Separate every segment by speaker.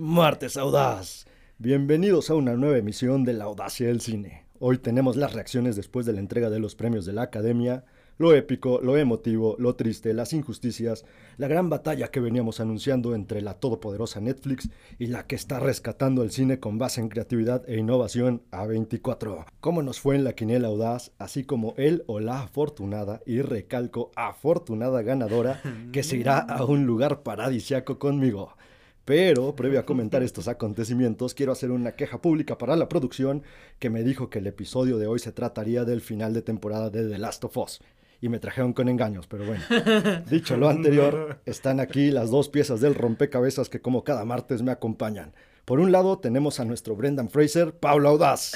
Speaker 1: Martes Audaz. Bienvenidos a una nueva emisión de La Audacia del Cine. Hoy tenemos las reacciones después de la entrega de los premios de la Academia, lo épico, lo emotivo, lo triste, las injusticias, la gran batalla que veníamos anunciando entre la todopoderosa Netflix y la que está rescatando el cine con base en creatividad e innovación A24. ¿Cómo nos fue en la quiniela audaz, así como él o la afortunada, y recalco afortunada ganadora, que se irá a un lugar paradisiaco conmigo? Pero, previo a comentar estos acontecimientos, quiero hacer una queja pública para la producción que me dijo que el episodio de hoy se trataría del final de temporada de The Last of Us. Y me trajeron con engaños, pero bueno. Dicho lo anterior, están aquí las dos piezas del rompecabezas que como cada martes me acompañan. Por un lado tenemos a nuestro Brendan Fraser, Pablo Audaz.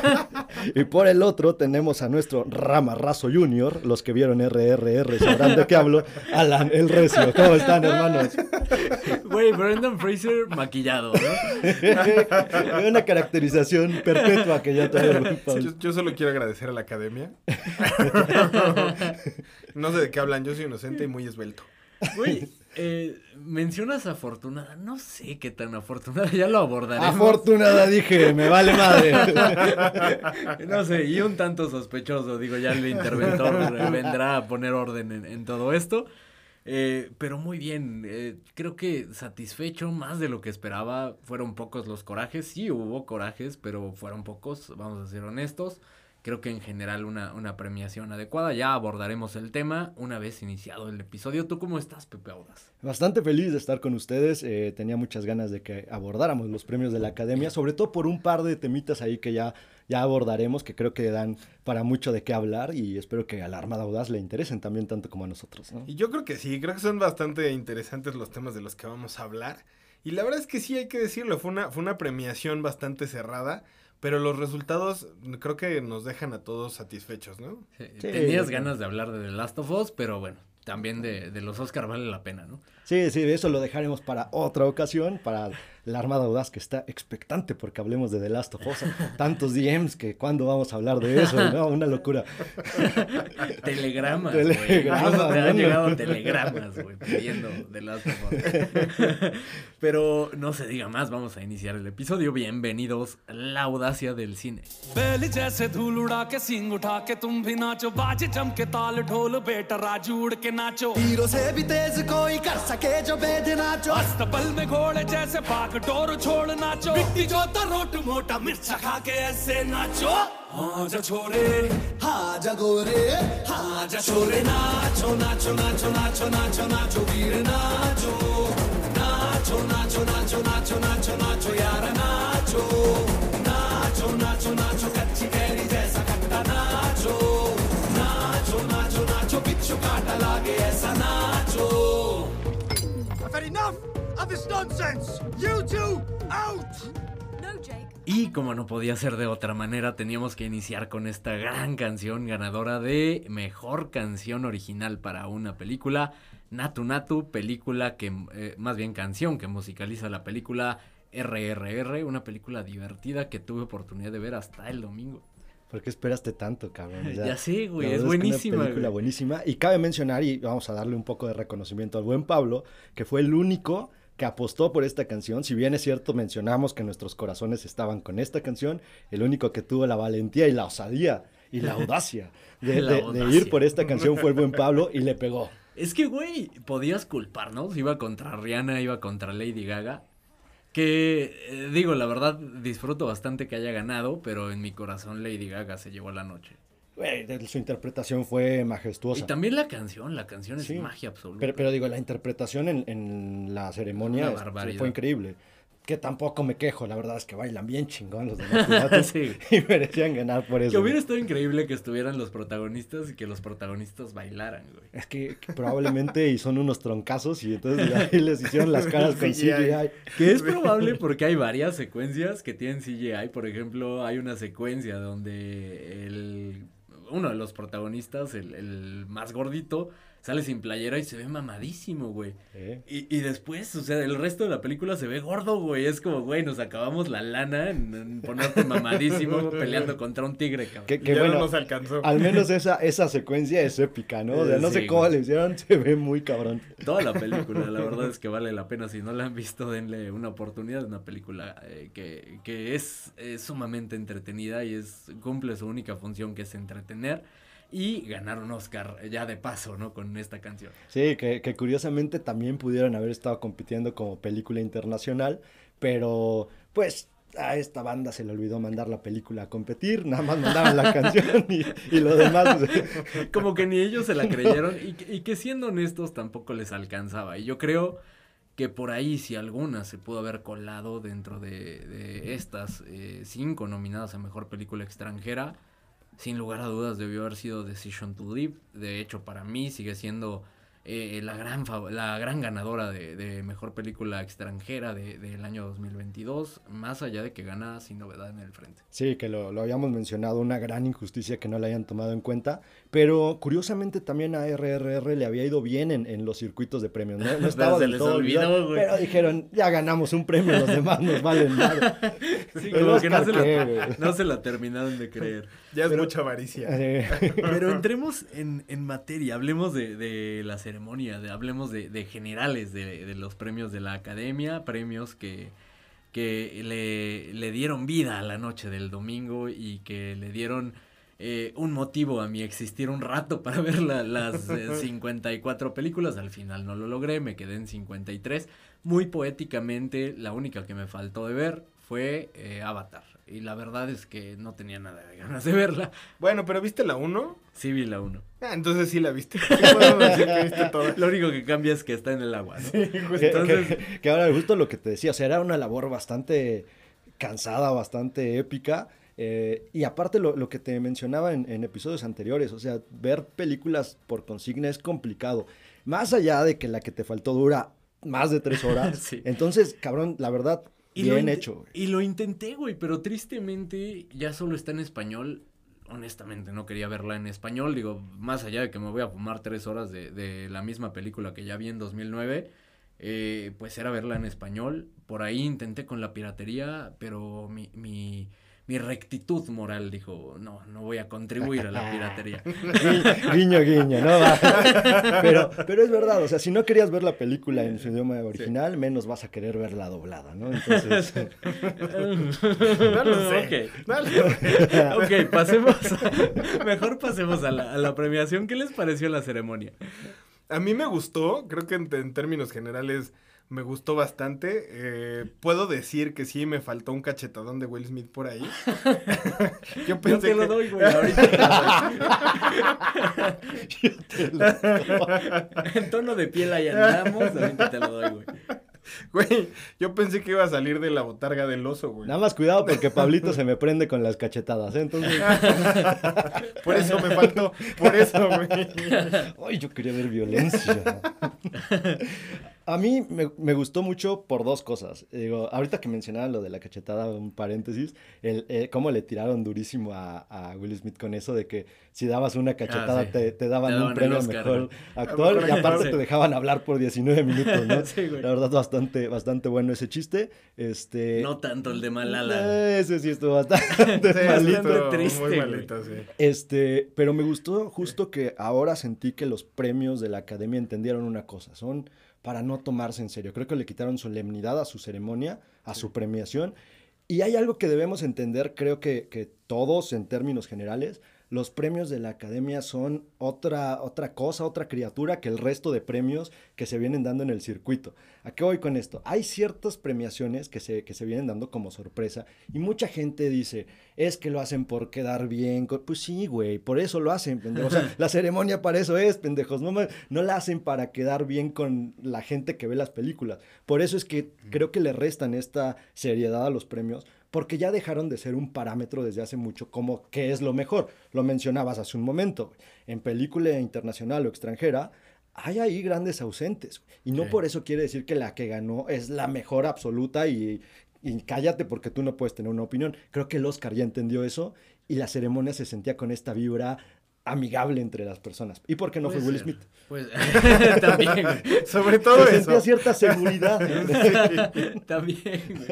Speaker 1: y por el otro tenemos a nuestro Ramarrazo Junior, los que vieron RRR sabrán de qué hablo, Alan El Recio. ¿Cómo están, hermanos?
Speaker 2: Güey, Brendan Fraser maquillado, ¿no?
Speaker 1: Una caracterización perpetua que ya tenemos.
Speaker 3: Yo, yo solo quiero agradecer a la academia. no sé de qué hablan, yo soy inocente y muy esbelto.
Speaker 2: Güey, eh, mencionas afortunada. No sé qué tan afortunada, ya lo abordaremos.
Speaker 1: Afortunada dije, me vale madre.
Speaker 2: no sé, y un tanto sospechoso, digo, ya el interventor vendrá a poner orden en, en todo esto. Eh, pero muy bien, eh, creo que satisfecho más de lo que esperaba. Fueron pocos los corajes, sí hubo corajes, pero fueron pocos, vamos a ser honestos. Creo que en general una, una premiación adecuada. Ya abordaremos el tema una vez iniciado el episodio. ¿Tú cómo estás, Pepe Audas?
Speaker 1: Bastante feliz de estar con ustedes. Eh, tenía muchas ganas de que abordáramos los premios de la academia, sobre todo por un par de temitas ahí que ya, ya abordaremos, que creo que dan para mucho de qué hablar y espero que a la Armada Audaz le interesen también tanto como a nosotros. ¿no?
Speaker 3: Y yo creo que sí, creo que son bastante interesantes los temas de los que vamos a hablar. Y la verdad es que sí, hay que decirlo, fue una, fue una premiación bastante cerrada. Pero los resultados creo que nos dejan a todos satisfechos, ¿no?
Speaker 2: Sí, Tenías ganas de hablar de The Last of Us, pero bueno, también de, de los Oscar vale la pena, ¿no?
Speaker 1: Sí, sí, eso lo dejaremos para otra ocasión, para la Armada Audaz que está expectante porque hablemos de The Last of Us. Tantos DMs que cuándo vamos a hablar de eso, ¿no? Una locura.
Speaker 2: telegramas,
Speaker 1: Telegramas,
Speaker 2: han llegado telegramas, güey, pidiendo The Last of Us. Pero no se diga más, vamos a iniciar el episodio. Bienvenidos a la audacia del cine.
Speaker 4: के
Speaker 5: जो बेद नाचो
Speaker 4: अस्तबल में घोड़े जैसे पाक डोर छोड़ नाचो मिट्टी जो रोट मोटा मिर्च खा के ऐसे नाचो हाँ जा छोरे
Speaker 5: हाँ जा गोरे
Speaker 4: हाँ जा छोरे नाचो नाचो नाचो नाचो नाचो नाचो वीर नाचो नाचो नाचो नाचो नाचो नाचो नाचो यार नाचो
Speaker 5: this nonsense You two, out
Speaker 2: Y como no podía ser de otra manera, teníamos que iniciar con esta gran canción ganadora de Mejor Canción Original para una película. Natu Natu, película que, eh, más bien canción que musicaliza la película RRR, una película divertida que tuve oportunidad de ver hasta el domingo.
Speaker 1: ¿Por qué esperaste tanto, cabrón? Sea,
Speaker 2: Ya sé, güey, es buenísima,
Speaker 1: Una película
Speaker 2: güey.
Speaker 1: buenísima. Y cabe mencionar, y vamos a darle un poco de reconocimiento al buen Pablo, que fue el único que apostó por esta canción. Si bien es cierto, mencionamos que nuestros corazones estaban con esta canción, el único que tuvo la valentía y la osadía y la audacia de,
Speaker 2: La
Speaker 1: de- de
Speaker 2: audacia.
Speaker 1: ir por esta canción fue el buen Pablo y le pegó.
Speaker 2: Es que, güey, podías culparnos. Iba contra Rihanna, iba contra Lady Gaga. Que, eh, digo, la verdad, disfruto bastante que haya ganado, pero en mi corazón Lady Gaga se llevó la noche.
Speaker 1: Güey, su interpretación fue majestuosa.
Speaker 2: Y también la canción, la canción es
Speaker 1: Sí.
Speaker 2: magia absoluta.
Speaker 1: Pero, pero digo, la interpretación en, en la ceremonia es- fue increíble. Que tampoco me quejo, la verdad es que bailan bien chingón los demás
Speaker 2: Sí.
Speaker 1: y merecían ganar por eso.
Speaker 2: Que hubiera estado increíble que estuvieran los protagonistas y que los protagonistas bailaran, güey.
Speaker 1: Es que, que probablemente y son unos troncazos y entonces ahí les hicieron las caras con.
Speaker 3: CGI.
Speaker 2: Que es probable porque hay varias secuencias que tienen CGI. Por ejemplo, hay una secuencia donde el, uno de los protagonistas, el, el más gordito, sale sin playera y se ve mamadísimo, güey.
Speaker 1: ¿eh?
Speaker 2: Y, y después, o sea, el resto de la película se ve gordo, güey. Es como, güey, nos acabamos la lana en, en ponerte mamadísimo peleando contra un tigre, cabrón.
Speaker 1: Que, que
Speaker 3: ya
Speaker 1: bueno,
Speaker 3: no nos alcanzó.
Speaker 1: al menos esa, esa secuencia es épica, ¿no? O sea, no
Speaker 2: Sí,
Speaker 1: sé cómo
Speaker 2: güey.
Speaker 1: le hicieron, se ve muy cabrón.
Speaker 2: Toda la película, la verdad es que vale la pena. Si no la han visto, denle una oportunidad. Es una película eh, que, que es, eh, sumamente entretenida y es cumple su única función que es entretener y ganar un Oscar ya de paso, ¿no? Con esta canción.
Speaker 1: Sí, que, que curiosamente también pudieron haber estado compitiendo como película internacional, pero pues a esta banda se le olvidó mandar la película a competir, nada más mandaban la canción y, y lo demás.
Speaker 2: Como que ni ellos se la creyeron y, que- y que siendo honestos tampoco les alcanzaba. Y yo creo que por ahí si alguna se pudo haber colado dentro de, de estas eh, cinco nominadas a Mejor Película Extranjera, sin lugar a dudas debió haber sido Decision to Live. De hecho, para mí sigue siendo eh, la, gran la gran ganadora de, de Mejor Película Extranjera de- del año 2022, más allá de que gana sin novedad en el frente.
Speaker 1: Sí, que lo, lo habíamos mencionado, una gran injusticia que no la hayan tomado en cuenta, pero curiosamente también a RRR le había ido bien en, en los circuitos de premios, no, no estaba
Speaker 2: se
Speaker 1: del
Speaker 2: les
Speaker 1: todo
Speaker 2: olvidó, güey.
Speaker 1: pero dijeron, ya ganamos un premio, los demás nos valen nada.
Speaker 2: Sí, como que no se, la, se terminaron de creer.
Speaker 3: Ya es
Speaker 1: pero-
Speaker 3: mucha avaricia.
Speaker 1: Eh,
Speaker 2: Pero entremos en, en materia, hablemos de, de la ceremonia, de, hablemos de, de generales de, de los premios de la academia, premios que, que le, le dieron vida a la noche del domingo y que le dieron eh, un motivo a mi existir un rato para ver la- las eh, 54 películas. Al final no lo logré, me quedé en 53. Muy poéticamente, la única que me faltó de ver fue eh, Avatar. Y la verdad es que no tenía nada de ganas de verla.
Speaker 3: Bueno, pero ¿viste la 1?
Speaker 2: Sí vi la 1.
Speaker 3: Ah, entonces sí la viste. Que.
Speaker 2: Lo único que cambia es que está en el agua, Entonces-
Speaker 1: que- que ahora justo lo que te decía, o sea, era una labor bastante cansada, bastante épica. Eh, y aparte lo, lo que te mencionaba en, en episodios anteriores, o sea, ver películas por consigna es complicado. Más allá de que la que te faltó dura más de tres horas.
Speaker 2: Sí.
Speaker 1: Entonces, cabrón, la verdad,
Speaker 2: Y lo
Speaker 1: bien hecho. güey.
Speaker 2: Y lo intenté, güey, pero tristemente ya solo está en español. Honestamente, no quería verla en español. Digo, más allá de que me voy a fumar tres horas de, de la misma película que ya vi en 2009, eh, pues era verla en español. Por ahí intenté con la piratería, pero mi, mi, mi rectitud moral dijo, no, no voy a contribuir a la piratería.
Speaker 1: Gui- Guiño, guiño, ¿no? Va. Pero, pero es verdad, o sea, si no querías ver la película en su idioma original, menos vas a querer verla doblada, ¿no? Entonces,
Speaker 3: No lo sé.
Speaker 2: Ok. Pasemos. a- mejor pasemos a la, a la premiación. ¿Qué les pareció la ceremonia?
Speaker 3: A mí me gustó, creo que en, en términos generales me gustó bastante. Eh, puedo decir que sí me faltó un cachetadón de Will Smith por ahí. Yo
Speaker 2: Yo
Speaker 3: pensé
Speaker 2: te lo
Speaker 3: que-
Speaker 2: doy, güey. Ahorita te lo doy. En tono de piel ahí andamos. Ahorita te lo doy, güey.
Speaker 3: Güey, yo pensé que iba a salir de la botarga del oso, güey.
Speaker 1: nada más cuidado porque Pablito se me prende con las cachetadas, ¿eh? Entonces,
Speaker 3: Por eso me faltó, por eso, güey.
Speaker 1: ay, yo quería ver violencia. A mí me, me gustó mucho por dos cosas. Digo, ahorita que mencionaban lo de la cachetada, un paréntesis, el, eh, cómo le tiraron durísimo a, a Will Smith con eso de que si dabas una cachetada
Speaker 2: Ah, sí.
Speaker 1: te, te daban
Speaker 2: Te
Speaker 1: un
Speaker 2: daban
Speaker 1: premio
Speaker 2: Oscar,
Speaker 1: mejor actor
Speaker 3: mejor
Speaker 1: y aparte te dejaban hablar por 19 minutos, ¿no?
Speaker 2: Sí, güey.
Speaker 1: La verdad, bastante, bastante bueno ese chiste. Este,
Speaker 2: No tanto el de Malala.
Speaker 1: Eh, Ese sí estuvo bastante
Speaker 3: Sí,
Speaker 1: malito.
Speaker 3: estuvo
Speaker 2: triste,
Speaker 3: Muy malito, sí.
Speaker 1: Este, pero me gustó justo que ahora sentí que los premios de la academia entendieron una cosa, son para no tomarse en serio. Creo que le quitaron solemnidad a su ceremonia, a su premiación. Y hay algo que debemos entender, creo que, que todos en términos generales, los premios de la academia son otra, otra cosa, otra criatura que el resto de premios que se vienen dando en el circuito. ¿A qué voy con esto? Hay ciertas premiaciones que se, que se vienen dando como sorpresa y mucha gente dice, es que lo hacen por quedar bien. con-". Pues sí, güey, por eso lo hacen, pendejos. O sea, la ceremonia para eso es, pendejos. No, no la hacen para quedar bien con la gente que ve las películas. Por eso es que creo que le restan esta seriedad a los premios porque ya dejaron de ser un parámetro desde hace mucho como qué es lo mejor. Lo mencionabas hace un momento. En película internacional o extranjera hay ahí grandes ausentes. Y no
Speaker 2: Sí.
Speaker 1: por eso quiere decir que la que ganó es la mejor absoluta y, y cállate porque tú no puedes tener una opinión. Creo que el Oscar ya entendió eso y la ceremonia se sentía con esta vibra amigable entre las personas. ¿Y por qué no fue Will. Smith?
Speaker 2: Pues también, güey.
Speaker 3: Sobre todo
Speaker 1: Se
Speaker 3: eso.
Speaker 1: cierta seguridad.
Speaker 2: También, güey.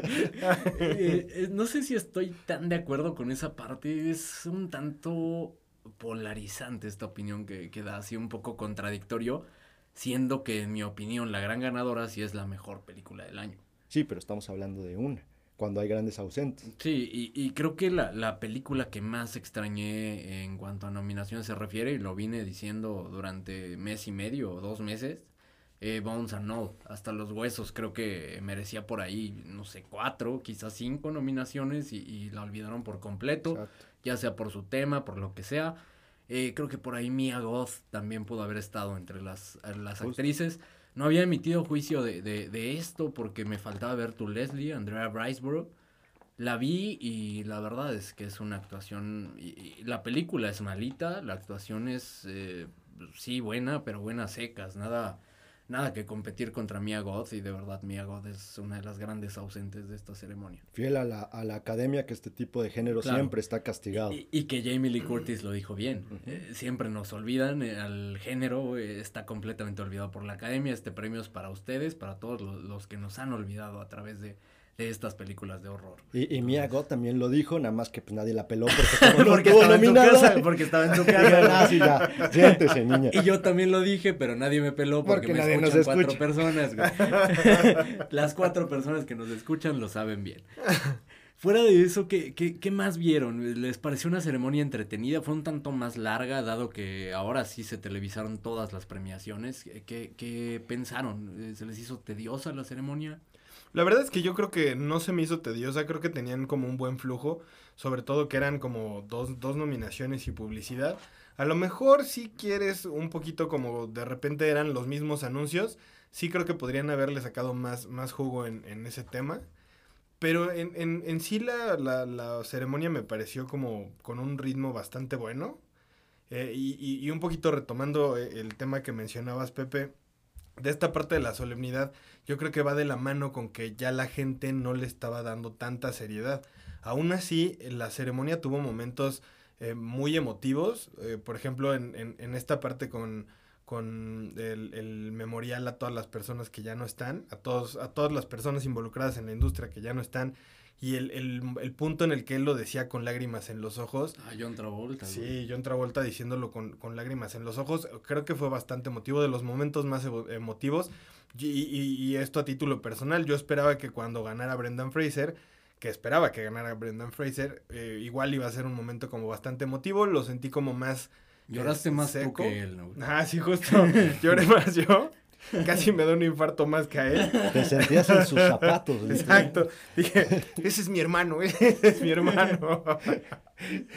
Speaker 2: Eh, no sé si estoy tan de acuerdo con esa parte. Es un tanto polarizante esta opinión que, que da, así un poco contradictorio, siendo que en mi opinión la gran ganadora sí es la mejor película del año.
Speaker 1: Sí, pero estamos hablando de una, cuando hay grandes ausentes.
Speaker 2: Sí, y, y creo que la, la película que más extrañé en cuanto a nominación se refiere, y lo vine diciendo durante mes y medio o dos meses, eh, Bones and All, hasta los huesos, creo que merecía por ahí, no sé, cuatro, quizás cinco nominaciones y, y la olvidaron por completo,
Speaker 1: Exacto.
Speaker 2: ya sea por su tema, por lo que sea. Eh, creo que por ahí Mia Goth también pudo haber estado entre las, las
Speaker 1: Justo.
Speaker 2: actrices. No había emitido juicio de, de, de esto porque me faltaba ver tu Leslie, Andrea Briceborough. La vi y la verdad es que es una actuación. la película es malita, la actuación es eh, sí buena, pero buenas secas, nada, nada que competir contra Mia Goth y de verdad Mia Goth es una de las grandes ausentes de esta ceremonia.
Speaker 1: Fiel a la, a la academia que este tipo de género
Speaker 2: Claro.
Speaker 1: siempre está castigado.
Speaker 2: Y, y que Jamie Lee Curtis lo dijo bien. Eh, siempre nos olvidan, eh, al género eh, está completamente olvidado por la academia. Este premio es para ustedes, para todos los, los que nos han olvidado a través de estas películas de horror.
Speaker 1: Y, y Mia Goth también lo dijo, nada más que pues nadie la peló porque como no
Speaker 2: porque,
Speaker 1: estuvo
Speaker 2: estaba en tu
Speaker 1: nominada,
Speaker 2: casa, porque estaba en tu
Speaker 1: dijeron,
Speaker 2: casa.
Speaker 1: "Ah, sí, ya, siéntese, niña.
Speaker 2: Y yo también lo dije, pero nadie me peló porque,
Speaker 1: Porque
Speaker 2: me
Speaker 1: nadie nos
Speaker 2: escuchan cuatro
Speaker 1: escucha.
Speaker 2: personas. güey. Las cuatro personas que nos escuchan lo saben bien. Fuera de eso, ¿qué, qué, qué más vieron? ¿Les pareció una ceremonia entretenida? ¿Fue un tanto más larga, dado que ahora sí se televisaron todas las premiaciones? ¿Qué, qué pensaron? ¿Se les hizo tediosa la ceremonia?
Speaker 3: La verdad es que yo creo que no se me hizo tediosa, creo que tenían como un buen flujo, sobre todo que eran como dos, dos nominaciones y publicidad. A lo mejor si quieres un poquito como de repente eran los mismos anuncios, sí creo que podrían haberle sacado más, más jugo en, en ese tema. Pero en, en, en sí la, la, la ceremonia me pareció como con un ritmo bastante bueno. Eh, y, y- y un poquito retomando eh, el tema que mencionabas, Pepe, de esta parte de la solemnidad, yo creo que va de la mano con que ya la gente no le estaba dando tanta seriedad. Aún así, la ceremonia tuvo momentos eh, muy emotivos. eh, por ejemplo, en, en- en esta parte con, con el, el memorial a todas las personas que ya no están, a, todos, a todas las personas involucradas en la industria que ya no están, y el, el- el punto en el que él lo decía con lágrimas en los ojos,
Speaker 2: A John Travolta. güey.
Speaker 3: Sí, John Travolta diciéndolo con, con lágrimas en los ojos, creo que fue bastante emotivo, de los momentos más emotivos. Y, y- y esto a título personal, yo esperaba que cuando ganara Brendan Fraser, que esperaba que ganara Brendan Fraser, eh, igual iba a ser un momento como bastante emotivo, lo sentí como más...
Speaker 2: Lloraste
Speaker 3: eh,
Speaker 2: más tú
Speaker 3: seco.
Speaker 2: que él, ¿no? güey?
Speaker 3: Ah, sí, justo, lloré más yo, casi me da un infarto más que a él.
Speaker 1: Te sentías en sus zapatos.
Speaker 3: Exacto, dije, ese es mi hermano, ese es mi hermano.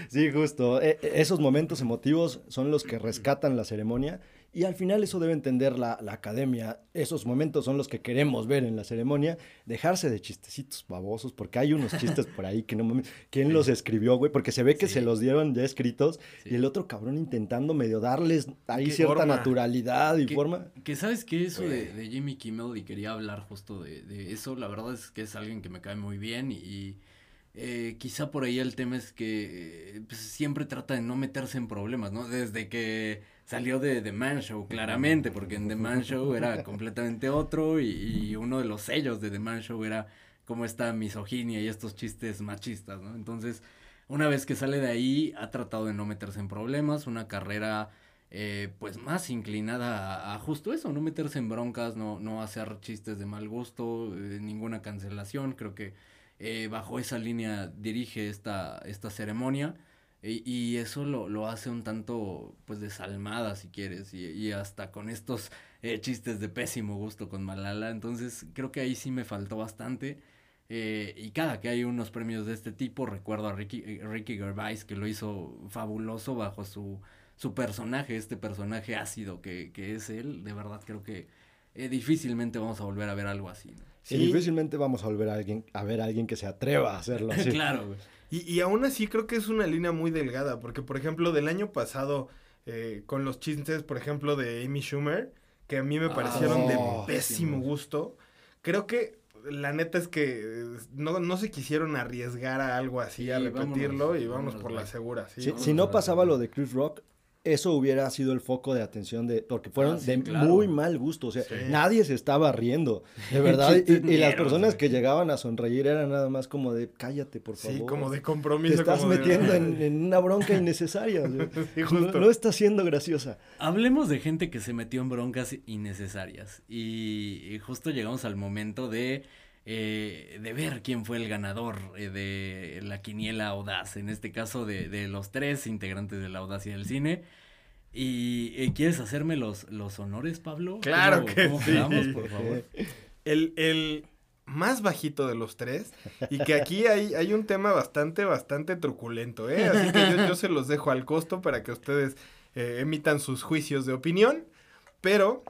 Speaker 1: Sí, justo. E- e- esos momentos emotivos son los que rescatan la ceremonia y al final eso debe entender la, la academia. Esos momentos son los que queremos ver en la ceremonia. Dejarse de chistecitos babosos, porque hay unos chistes por ahí que no mames. ¿Quién los escribió, güey? Porque se ve que
Speaker 2: Sí.
Speaker 1: se los dieron ya escritos
Speaker 2: Sí.
Speaker 1: y el otro cabrón intentando medio darles ahí
Speaker 3: Qué
Speaker 1: cierta
Speaker 3: forma.
Speaker 1: naturalidad y forma.
Speaker 2: Que sabes que eso de, de Jimmy Kimmel y quería hablar justo de, de eso, la verdad es que es alguien que me cae muy bien y, y, eh, quizá por ahí el tema es que eh, pues, siempre trata de no meterse en problemas, ¿no? Desde que salió de The Man Show, claramente, porque en The Man Show era completamente otro y, y uno de los sellos de The Man Show era como esta misoginia y estos chistes machistas, ¿no? Entonces, una vez que sale de ahí, ha tratado de no meterse en problemas, una carrera eh, pues más inclinada a, a justo eso, no meterse en broncas, no, no hacer chistes de mal gusto, eh, ninguna cancelación, creo que eh, bajo esa línea dirige esta, esta ceremonia y, y eso lo, lo hace un tanto pues desalmada si quieres y, y hasta con estos eh, chistes de pésimo gusto con Malala, entonces creo que ahí sí me faltó bastante. Eh, y cada que hay unos premios de este tipo, recuerdo a Ricky, eh, Ricky Gervais que lo hizo fabuloso bajo su, su personaje, este personaje ácido que, que es él, de verdad creo que eh, difícilmente vamos a volver a ver algo así. ¿no?
Speaker 1: Y difícilmente vamos a volver a alguien a ver a alguien que se atreva a hacerlo así.
Speaker 2: claro, güey.
Speaker 3: Y, y aún así creo que es una línea muy delgada, porque por ejemplo del año pasado, eh, con los chistes, por ejemplo, de Amy Schumer, que a mí me
Speaker 2: Ah,
Speaker 3: parecieron de pésimo gusto, creo que la neta es que eh, no, no se quisieron arriesgar a algo así, a
Speaker 2: Sí,
Speaker 3: repetirlo
Speaker 2: vámonos,
Speaker 3: y vamos
Speaker 2: vámonos,
Speaker 3: por la segura. ¿sí?
Speaker 1: Si, si no pasaba lo de Chris Rock, eso hubiera sido el foco de atención de, porque fueron
Speaker 2: Ah, sí,
Speaker 1: de
Speaker 2: claro.
Speaker 1: muy mal gusto, o sea,
Speaker 3: Sí.
Speaker 1: nadie se estaba riendo, de verdad, y, y las personas que llegaban a sonreír eran nada más como de, cállate, por favor.
Speaker 3: Sí, como de
Speaker 1: Te
Speaker 3: compromiso.
Speaker 1: estás
Speaker 3: como de-
Speaker 1: metiendo en, en una bronca innecesaria, o sea,
Speaker 3: Sí,
Speaker 1: no,
Speaker 3: justo.
Speaker 1: no está siendo graciosa.
Speaker 2: Hablemos de gente que se metió en broncas innecesarias. Y, y justo llegamos al momento de, eh, de ver quién fue el ganador eh, de la quiniela audaz. En este caso, de, de los tres integrantes de la audacia del cine. ¿Y eh, quieres hacerme los, los honores, Pablo?
Speaker 3: Claro
Speaker 2: ¿Cómo-
Speaker 3: que
Speaker 2: cómo
Speaker 3: sí.
Speaker 2: quedamos, por favor?
Speaker 3: El, el más bajito de los tres. Y que aquí hay, hay un tema bastante, bastante truculento, ¿eh? Así que yo, yo se los dejo al costo para que ustedes eh, emitan sus juicios de opinión. Pero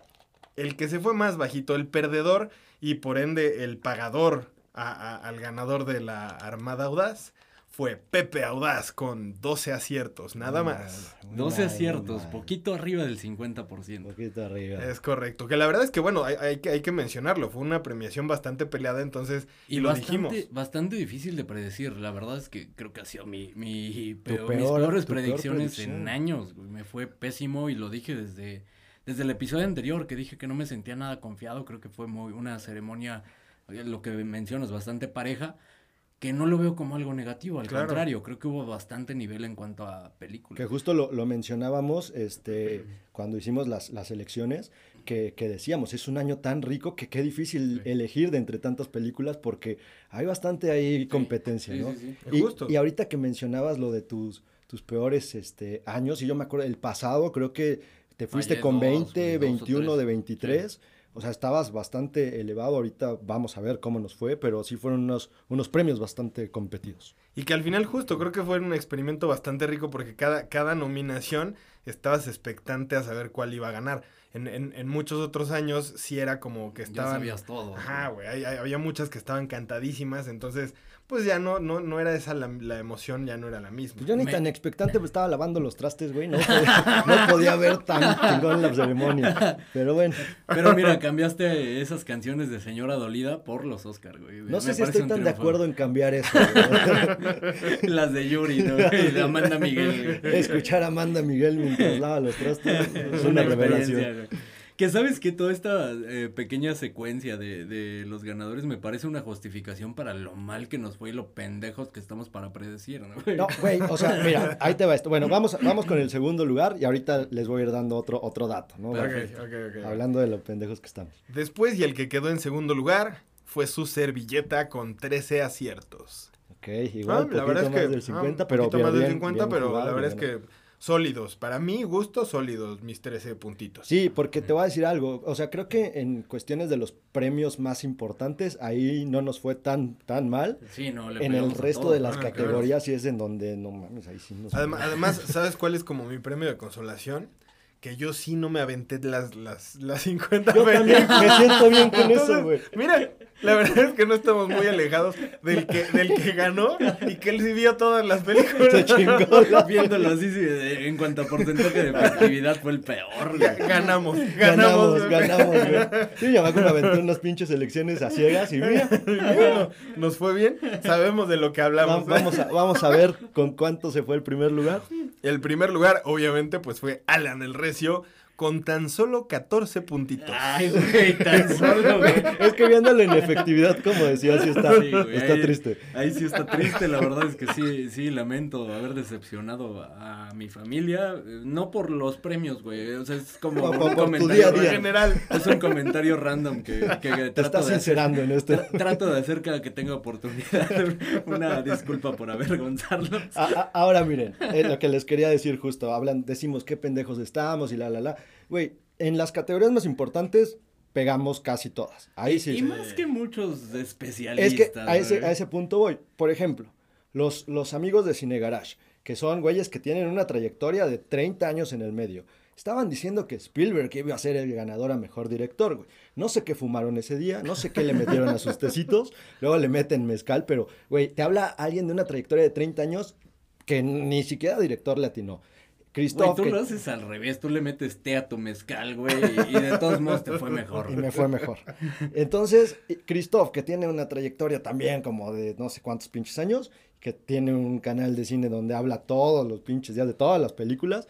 Speaker 3: el que se fue más bajito, el perdedor y por ende el pagador a- a- al ganador de la Armada Audaz, fue Pepe Audaz con 12 aciertos, nada más.
Speaker 2: 12 aciertos, poquito arriba del
Speaker 1: Un
Speaker 2: 50%.
Speaker 1: poquito arriba.
Speaker 3: Es correcto. Que la verdad es que, bueno, hay, hay que, hay que mencionarlo. Fue una premiación bastante peleada, entonces, y,
Speaker 2: Y
Speaker 3: lo
Speaker 2: bastante,
Speaker 3: dijimos.
Speaker 2: bastante difícil de predecir. La verdad es que creo que ha sido mi, mi peor-
Speaker 1: peor-
Speaker 2: mis peores
Speaker 1: peor
Speaker 2: predicciones
Speaker 1: predicción.
Speaker 2: en años. Me fue pésimo y lo dije desde, desde el episodio anterior que dije que no me sentía nada confiado. Creo que fue muy una ceremonia, eh, lo que mencionas, bastante pareja. Que no lo veo como algo negativo, al
Speaker 3: Claro.
Speaker 2: contrario, creo que hubo bastante nivel en cuanto a películas.
Speaker 1: Que justo lo, lo mencionábamos este, cuando hicimos las, las elecciones, que, que decíamos, es un año tan rico que qué difícil
Speaker 3: Sí.
Speaker 1: elegir de entre tantas películas porque hay bastante ahí competencia,
Speaker 2: sí,
Speaker 1: ¿no?
Speaker 2: sí, sí.
Speaker 1: Y,
Speaker 3: Justo.
Speaker 1: y ahorita que mencionabas lo de tus, tus peores este, años, y yo me acuerdo, el pasado creo que te fuiste
Speaker 2: Fallé
Speaker 1: con
Speaker 2: dos,
Speaker 1: 20,
Speaker 2: güey, dos o
Speaker 1: 21
Speaker 2: tres.
Speaker 1: de 23. O sea, estabas bastante elevado. Ahorita vamos a ver cómo nos fue, pero sí fueron unos, unos premios bastante competidos.
Speaker 3: Y que al final justo creo que fue un experimento bastante rico porque cada, cada nominación estabas expectante a saber cuál iba a ganar. En, en, en muchos otros años sí era como que
Speaker 2: Ya
Speaker 3: estaban...
Speaker 2: sabías todo.
Speaker 3: Ajá, güey. había muchas que estaban cantadísimas, entonces pues ya no, no, no era esa la, la emoción, ya no era la misma.
Speaker 1: Pues yo ni
Speaker 2: Me-
Speaker 1: tan expectante, pues estaba lavando los trastes, güey. No podía, no podía ver tan chingón la ceremonia. Pero bueno,
Speaker 2: Pero mira, cambiaste esas canciones de Señora Dolida por los Oscar, güey.
Speaker 1: no sé si estoy tan de acuerdo en cambiar eso. güey.
Speaker 2: Las de Yuri, ¿no? Y de Amanda Miguel. güey.
Speaker 1: Escuchar a Amanda Miguel mientras lava los trastes es una
Speaker 2: experiencia,
Speaker 1: revelación.
Speaker 2: güey. Que sabes que toda esta eh, pequeña secuencia de, de los ganadores me parece una justificación para lo mal que nos fue y lo pendejos que estamos para predecir, ¿no? güey?
Speaker 1: No, güey, o sea, mira, ahí te va esto. Bueno, vamos, vamos con el segundo lugar y ahorita les voy a ir dando otro, otro dato, ¿no?
Speaker 3: Ok,
Speaker 2: Perfecto.
Speaker 3: ok, ok.
Speaker 1: Hablando de lo pendejos que estamos.
Speaker 3: Después y el que quedó en segundo lugar fue su servilleta con 13 aciertos.
Speaker 1: Ok, igual,
Speaker 3: Ah, la verdad es
Speaker 1: poquito
Speaker 3: que
Speaker 1: más del 50,
Speaker 3: ah,
Speaker 1: pero
Speaker 3: poquito más
Speaker 1: bien-
Speaker 3: del 50,
Speaker 1: bien
Speaker 3: pero
Speaker 1: jugado,
Speaker 3: la verdad es
Speaker 1: bien.
Speaker 3: que sólidos. Para mí, gusto, sólidos mis 13 puntitos.
Speaker 1: Sí, porque te voy a decir algo, o sea, creo que en cuestiones de los premios más importantes, ahí no nos fue tan, tan mal.
Speaker 2: Sí, no, le
Speaker 1: En el resto
Speaker 2: todo.
Speaker 1: de las
Speaker 3: Ah, claro.
Speaker 1: categorías sí es en donde, no mames, ahí sí nos...
Speaker 3: Además, además, ¿sabes cuál es como mi premio de consolación? Que yo sí no me aventé las, las, las 50
Speaker 1: Yo también me siento bien con eso, güey.
Speaker 3: Mira, la verdad es que no estamos muy alejados del que, del que ganó y que él sí vio todas las
Speaker 1: Se
Speaker 3: películas.
Speaker 1: chingó. la-
Speaker 2: Viéndolo así, sí, en cuanto a porcentaje de festividad fue el peor, güey.
Speaker 3: Ganamos, ganamos.
Speaker 1: Ganamos,
Speaker 3: güey.
Speaker 1: ganamos, güey. Sí, ya me aventé unas pinches elecciones a ciegas y mira,
Speaker 3: Bueno, nos fue bien, sabemos de lo que
Speaker 1: va-
Speaker 3: hablamos.
Speaker 1: vamos a, vamos a ver con cuánto se fue el primer lugar.
Speaker 3: El primer lugar, obviamente, pues fue Alan el Recio, con tan solo 14 puntitos.
Speaker 2: Ay, güey, tan solo, güey.
Speaker 1: Es que viéndolo en efectividad, como decía, sí está,
Speaker 2: Sí, güey,
Speaker 1: está
Speaker 2: ahí-
Speaker 1: triste.
Speaker 2: Ahí sí está triste, la verdad es que sí, sí, lamento haber decepcionado a mi familia, no por los premios, güey, o sea, es como
Speaker 1: Por-
Speaker 2: un
Speaker 1: por tu
Speaker 2: comentario
Speaker 1: día día.
Speaker 3: general,
Speaker 2: Es un comentario random que, que
Speaker 1: Te
Speaker 2: trato
Speaker 1: estás
Speaker 2: de hacer.
Speaker 1: sincerando en este.
Speaker 2: Tra- Trato de hacer cada que tenga oportunidad. Una disculpa por avergonzarlos.
Speaker 1: A- a- ahora miren, eh, lo que les quería decir justo, hablan, decimos qué pendejos estamos y la, la, la. Güey, en las categorías más importantes pegamos casi todas. Ahí sí.
Speaker 2: y
Speaker 1: sí.
Speaker 2: más que muchos especialistas.
Speaker 1: Es que a ese, a ese punto voy. Por ejemplo, los, los amigos de Cine Garage, que son güeyes que tienen una trayectoria de 30 años en el medio. Estaban diciendo que Spielberg iba a ser el ganador a mejor director, güey. No sé qué fumaron ese día, no sé qué le metieron a sus tecitos, luego le meten mezcal, pero, güey, te habla alguien de una trayectoria de 30 años que ni siquiera director le Christoph,
Speaker 2: tú
Speaker 1: que-
Speaker 2: lo haces al revés, tú le metes té a tu mezcal, güey, y, de todos modos te fue mejor.
Speaker 1: Y me fue mejor. Entonces, Christoph, que tiene una trayectoria también como de no sé cuántos pinches años, que tiene un canal de cine donde habla todos los pinches días de todas las películas,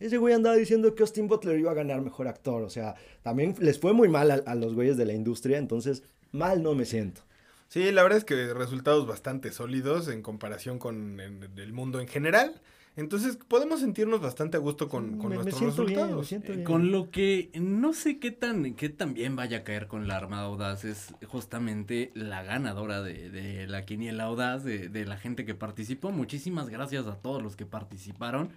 Speaker 1: ese güey andaba diciendo que Austin Butler iba a ganar mejor actor. O sea, también les fue muy mal a, a los güeyes de la industria, entonces mal no me siento.
Speaker 3: Sí, la verdad es que resultados bastante sólidos en comparación con en- el mundo en general. Entonces podemos sentirnos bastante a gusto con, con
Speaker 1: me, me
Speaker 3: nuestros resultados.
Speaker 1: me siento
Speaker 2: Eh,
Speaker 1: bien.
Speaker 2: Con lo que no sé qué tan, qué tan bien vaya a caer con la Armada Audaz es justamente la ganadora de, de la Quiniela Audaz, de, de la gente que participó. Muchísimas gracias a todos los que participaron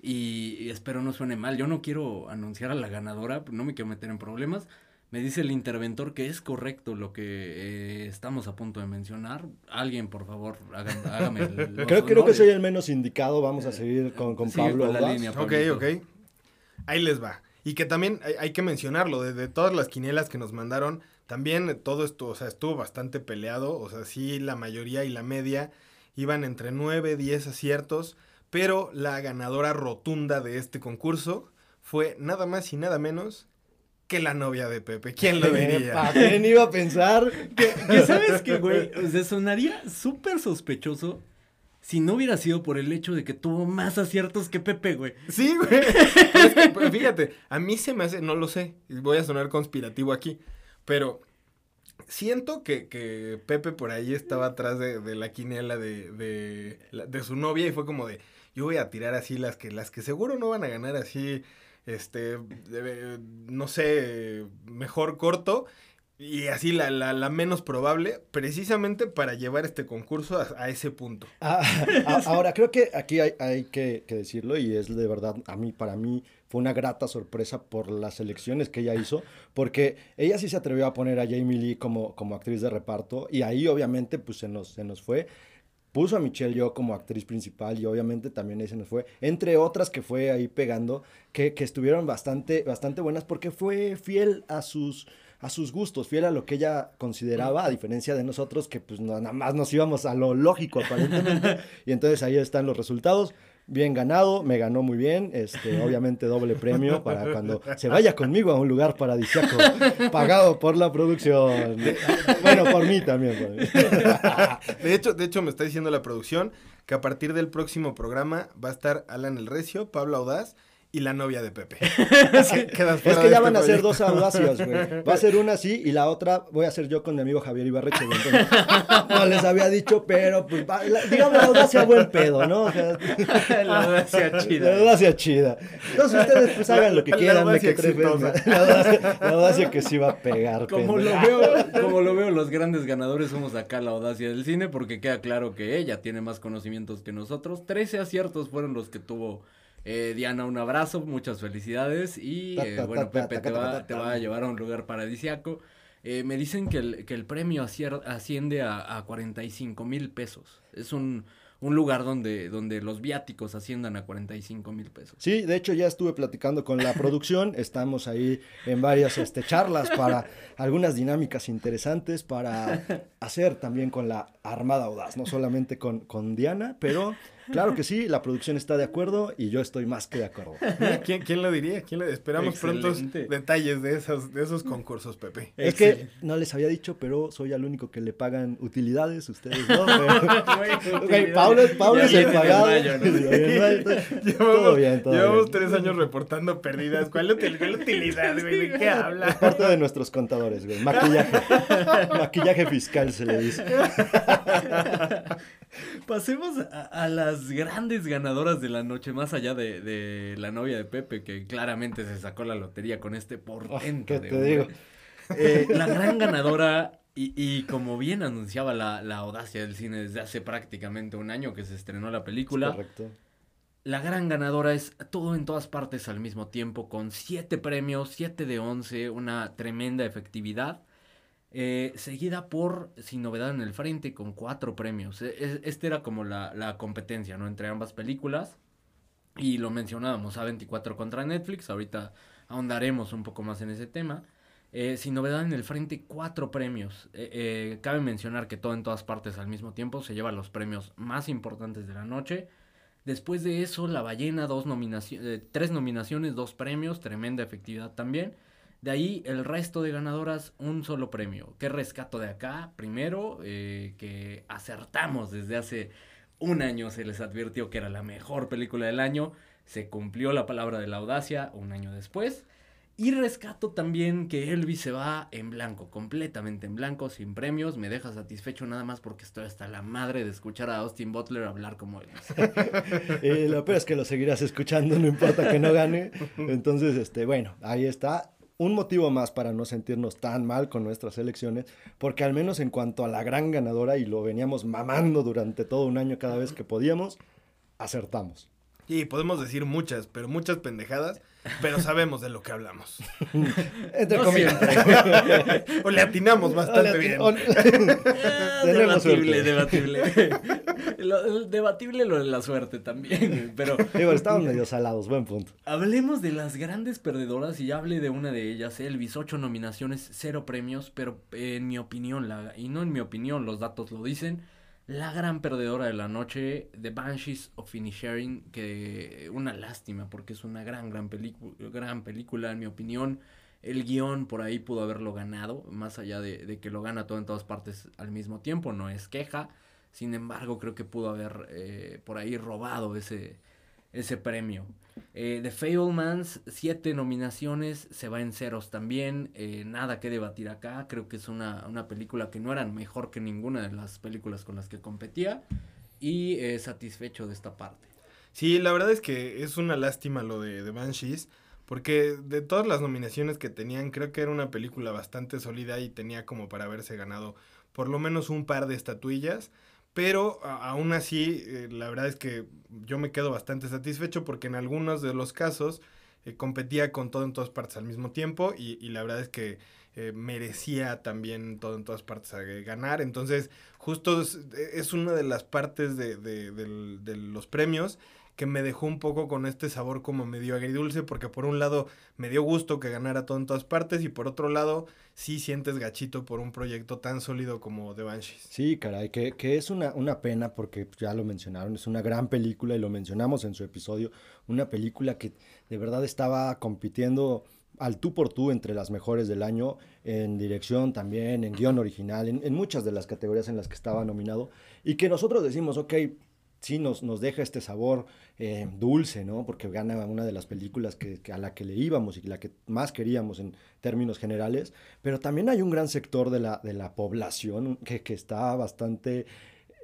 Speaker 2: y espero no suene mal. Yo no quiero anunciar a la ganadora, no me quiero meter en problemas. Me dice el interventor que es correcto lo que eh, estamos a punto de mencionar. Alguien, por favor, hagan- hágame el-
Speaker 1: Creo, creo que soy el menos indicado. Vamos a seguir con, con
Speaker 2: Sigue
Speaker 1: Pablo.
Speaker 2: con la línea.
Speaker 3: Ok, ok. Ahí les va. Y que también hay, hay que mencionarlo, de, de todas las quinielas que nos mandaron, también todo esto, o sea, estuvo bastante peleado, o sea, sí, la mayoría y la media iban entre 9, 10 aciertos, pero la ganadora rotunda de este concurso fue nada más y nada menos que la novia de Pepe. ¿Quién lo diría?
Speaker 1: ¿Quién iba a pensar?
Speaker 2: Que, que sabes que, güey, o sea, sonaría súper sospechoso si no hubiera sido por el hecho de que tuvo más aciertos que Pepe, güey.
Speaker 3: Sí, güey. Pero es que, pues, fíjate, a mí se me hace, no lo sé, voy a sonar conspirativo aquí, pero siento que, que Pepe por ahí estaba atrás de, de la quiniela de, de, de su novia y fue como de, yo voy a tirar así las que, las que seguro no van a ganar así, este, no sé, mejor corto. Y así la, la, la menos probable, precisamente para llevar este concurso a, ese punto.
Speaker 1: Ah, ahora, creo que aquí hay, hay que, que decirlo y es de verdad, a mí, para mí, fue una grata sorpresa por las elecciones que ella hizo, porque ella sí se atrevió a poner a Jamie Lee como, como actriz de reparto y ahí obviamente pues se nos, se nos fue. Puso a Michelle Yeoh como actriz principal y obviamente también ahí se nos fue, entre otras que fue ahí pegando, que, que estuvieron bastante, bastante buenas porque fue fiel a sus, a sus gustos, fiel a lo que ella consideraba, a diferencia de nosotros que pues no- nada más nos íbamos a lo lógico aparentemente. y entonces ahí están los resultados. Bien ganado, me ganó muy bien, este, obviamente doble premio para cuando se vaya conmigo a un lugar paradisíaco, pagado por la producción. Bueno, por mí también.
Speaker 3: De hecho, de hecho, me está diciendo la producción que a partir del próximo programa va a estar Alan el Recio, Pablo Audaz y la novia de Pepe. Quedas
Speaker 1: Es que ya
Speaker 3: este
Speaker 1: van a ser dos audacias, güey. Va a ser una así y la otra voy a hacer yo con mi amigo Javier Ibarreche, no les había dicho, pero pues, va- la- digamos la audacia buen pedo, ¿no? O sea,
Speaker 2: La audacia
Speaker 1: La
Speaker 2: chida.
Speaker 1: audacia chida. Entonces ustedes pues hagan lo que
Speaker 3: La
Speaker 1: quieran, me
Speaker 3: audacia
Speaker 1: que. La audacia, la audacia que sí va a pegar.
Speaker 2: Como lo veo, como lo veo, los grandes ganadores somos acá la audacia del cine, porque queda claro que ella tiene más conocimientos que nosotros. Trece aciertos fueron los que tuvo eh, Diana. Un abrazo, muchas felicidades. Y
Speaker 1: Ta,
Speaker 2: eh,
Speaker 1: ta,
Speaker 2: bueno, Pepe te va, te va a llevar a un lugar paradisiaco. Eh, me dicen que el, que el premio asciende a, a 45 mil pesos. Es un, un lugar donde, donde los viáticos asciendan a 45 mil pesos.
Speaker 1: Sí, de hecho ya estuve platicando con la producción, estamos ahí en varias este, charlas para algunas dinámicas interesantes para hacer también con la Armada Audaz, no solamente con, con Diana, pero claro que sí, la producción está de acuerdo y yo estoy más que de acuerdo.
Speaker 3: ¿Quién, quién lo diría? ¿Quién le... Esperamos prontos
Speaker 2: Excelente.
Speaker 3: detalles de esos, de esos concursos, Pepe.
Speaker 1: Es que no les había dicho, pero soy al único que le pagan utilidades, ustedes no. pero- Ok, Pablo, es el pagado.
Speaker 2: mayo, ¿no?
Speaker 1: Todo bien, todo
Speaker 3: llevamos
Speaker 1: bien.
Speaker 3: tres años reportando pérdidas. ¿Cuál, util- cuál utilidad, güey? ¿De qué
Speaker 1: Es
Speaker 3: habla?
Speaker 1: parte de nuestros contadores, güey. Maquillaje. Maquillaje fiscal se le dice.
Speaker 2: Pasemos a, a las grandes ganadoras de la noche, más allá de, de la novia de Pepe, que claramente se sacó la lotería con este portento.
Speaker 1: ¿qué
Speaker 2: de
Speaker 1: te digo?
Speaker 2: Eh, la gran ganadora, y, y como bien anunciaba la, la audacia del cine desde hace prácticamente un año que se estrenó la película,
Speaker 1: Correcto.
Speaker 2: la gran ganadora es todo en todas partes al mismo tiempo, con siete premios, siete de once, una tremenda efectividad. Eh, seguida por Sin Novedad en el Frente con cuatro premios. E- es- Este era como la, la competencia, ¿no? Entre ambas películas. Y lo mencionábamos, A24 contra Netflix. Ahorita ahondaremos un poco más en ese tema. Eh, Sin Novedad en el Frente, cuatro premios. Eh, eh, cabe mencionar que todo en todas partes al mismo tiempo se lleva los premios más importantes de la noche. Después de eso, La Ballena, dos nominaciones, tres nominaciones, dos premios, tremenda efectividad también. De ahí, el resto de ganadoras, un solo premio. ¿Qué rescato de acá? Primero, eh, que acertamos desde hace un año, se les advirtió que era la mejor película del año. Se cumplió la palabra de la audacia un año después. Y rescato también que Elvis se va en blanco, completamente en blanco, sin premios. Me deja satisfecho nada más porque estoy hasta la madre de escuchar a Austin Butler hablar como Elvis.
Speaker 1: Y lo peor es que lo seguirás escuchando, no importa que no gane. Entonces, este, bueno, ahí está. Un motivo más para no sentirnos tan mal con nuestras elecciones, porque al menos en cuanto a la gran ganadora, y lo veníamos mamando durante todo un año cada vez que podíamos, acertamos.
Speaker 3: Y podemos decir muchas, pero muchas pendejadas, pero sabemos de lo que hablamos.
Speaker 1: Entre
Speaker 2: No
Speaker 1: comillas.
Speaker 3: O le atinamos bastante bien.
Speaker 2: Ah, debatible,
Speaker 1: suerte.
Speaker 2: debatible. Lo- debatible lo de la suerte también, pero
Speaker 1: Digo, estaban medio salados, buen punto.
Speaker 2: Hablemos de las grandes perdedoras y ya hablé de una de ellas, Elvis, ocho nominaciones, cero premios, pero eh, en mi opinión, la, y no en mi opinión, los datos lo dicen, la gran perdedora de la noche, The Banshees of Inisherin, que una lástima porque es una gran, gran, película gran película, en mi opinión. El guion por ahí pudo haberlo ganado, más allá de, de que lo gana todo en todas partes al mismo tiempo, no es queja. Sin embargo, creo que pudo haber eh, por ahí robado ese, ese premio. Eh, The Fablemans, siete nominaciones, se va en ceros también. eh, nada que debatir acá. Creo que es una, una película que no era mejor que ninguna de las películas con las que competía. Y eh, satisfecho de esta parte.
Speaker 3: Sí, la verdad es que es una lástima lo de, de Banshees, porque de todas las nominaciones que tenían, creo que era una película bastante sólida y tenía como para haberse ganado por lo menos un par de estatuillas. Pero aún así, eh, la verdad es que yo me quedo bastante satisfecho porque en algunos de los casos eh, competía con todo en todas partes al mismo tiempo y, y la verdad es que eh, merecía también todo en todas partes ganar. Entonces, justo es, es una de las partes de los premios que me dejó un poco con este sabor como medio agridulce, porque por un lado me dio gusto que ganara todo en todas partes, y por otro lado sí sientes gachito por un proyecto tan sólido como The Banshees.
Speaker 1: Sí, caray, que, que es una, una pena porque ya lo mencionaron, es una gran película y lo mencionamos en su episodio, una película que de verdad estaba compitiendo al tú por tú entre las mejores del año, en dirección también, en guion original, en, en muchas de las categorías en las que estaba nominado, y que nosotros decimos, ok, sí nos, nos deja este sabor eh, dulce, ¿no? Porque gana una de las películas que, a la que le íbamos y la que más queríamos en términos generales, pero también hay un gran sector de la, de la población que, que está bastante,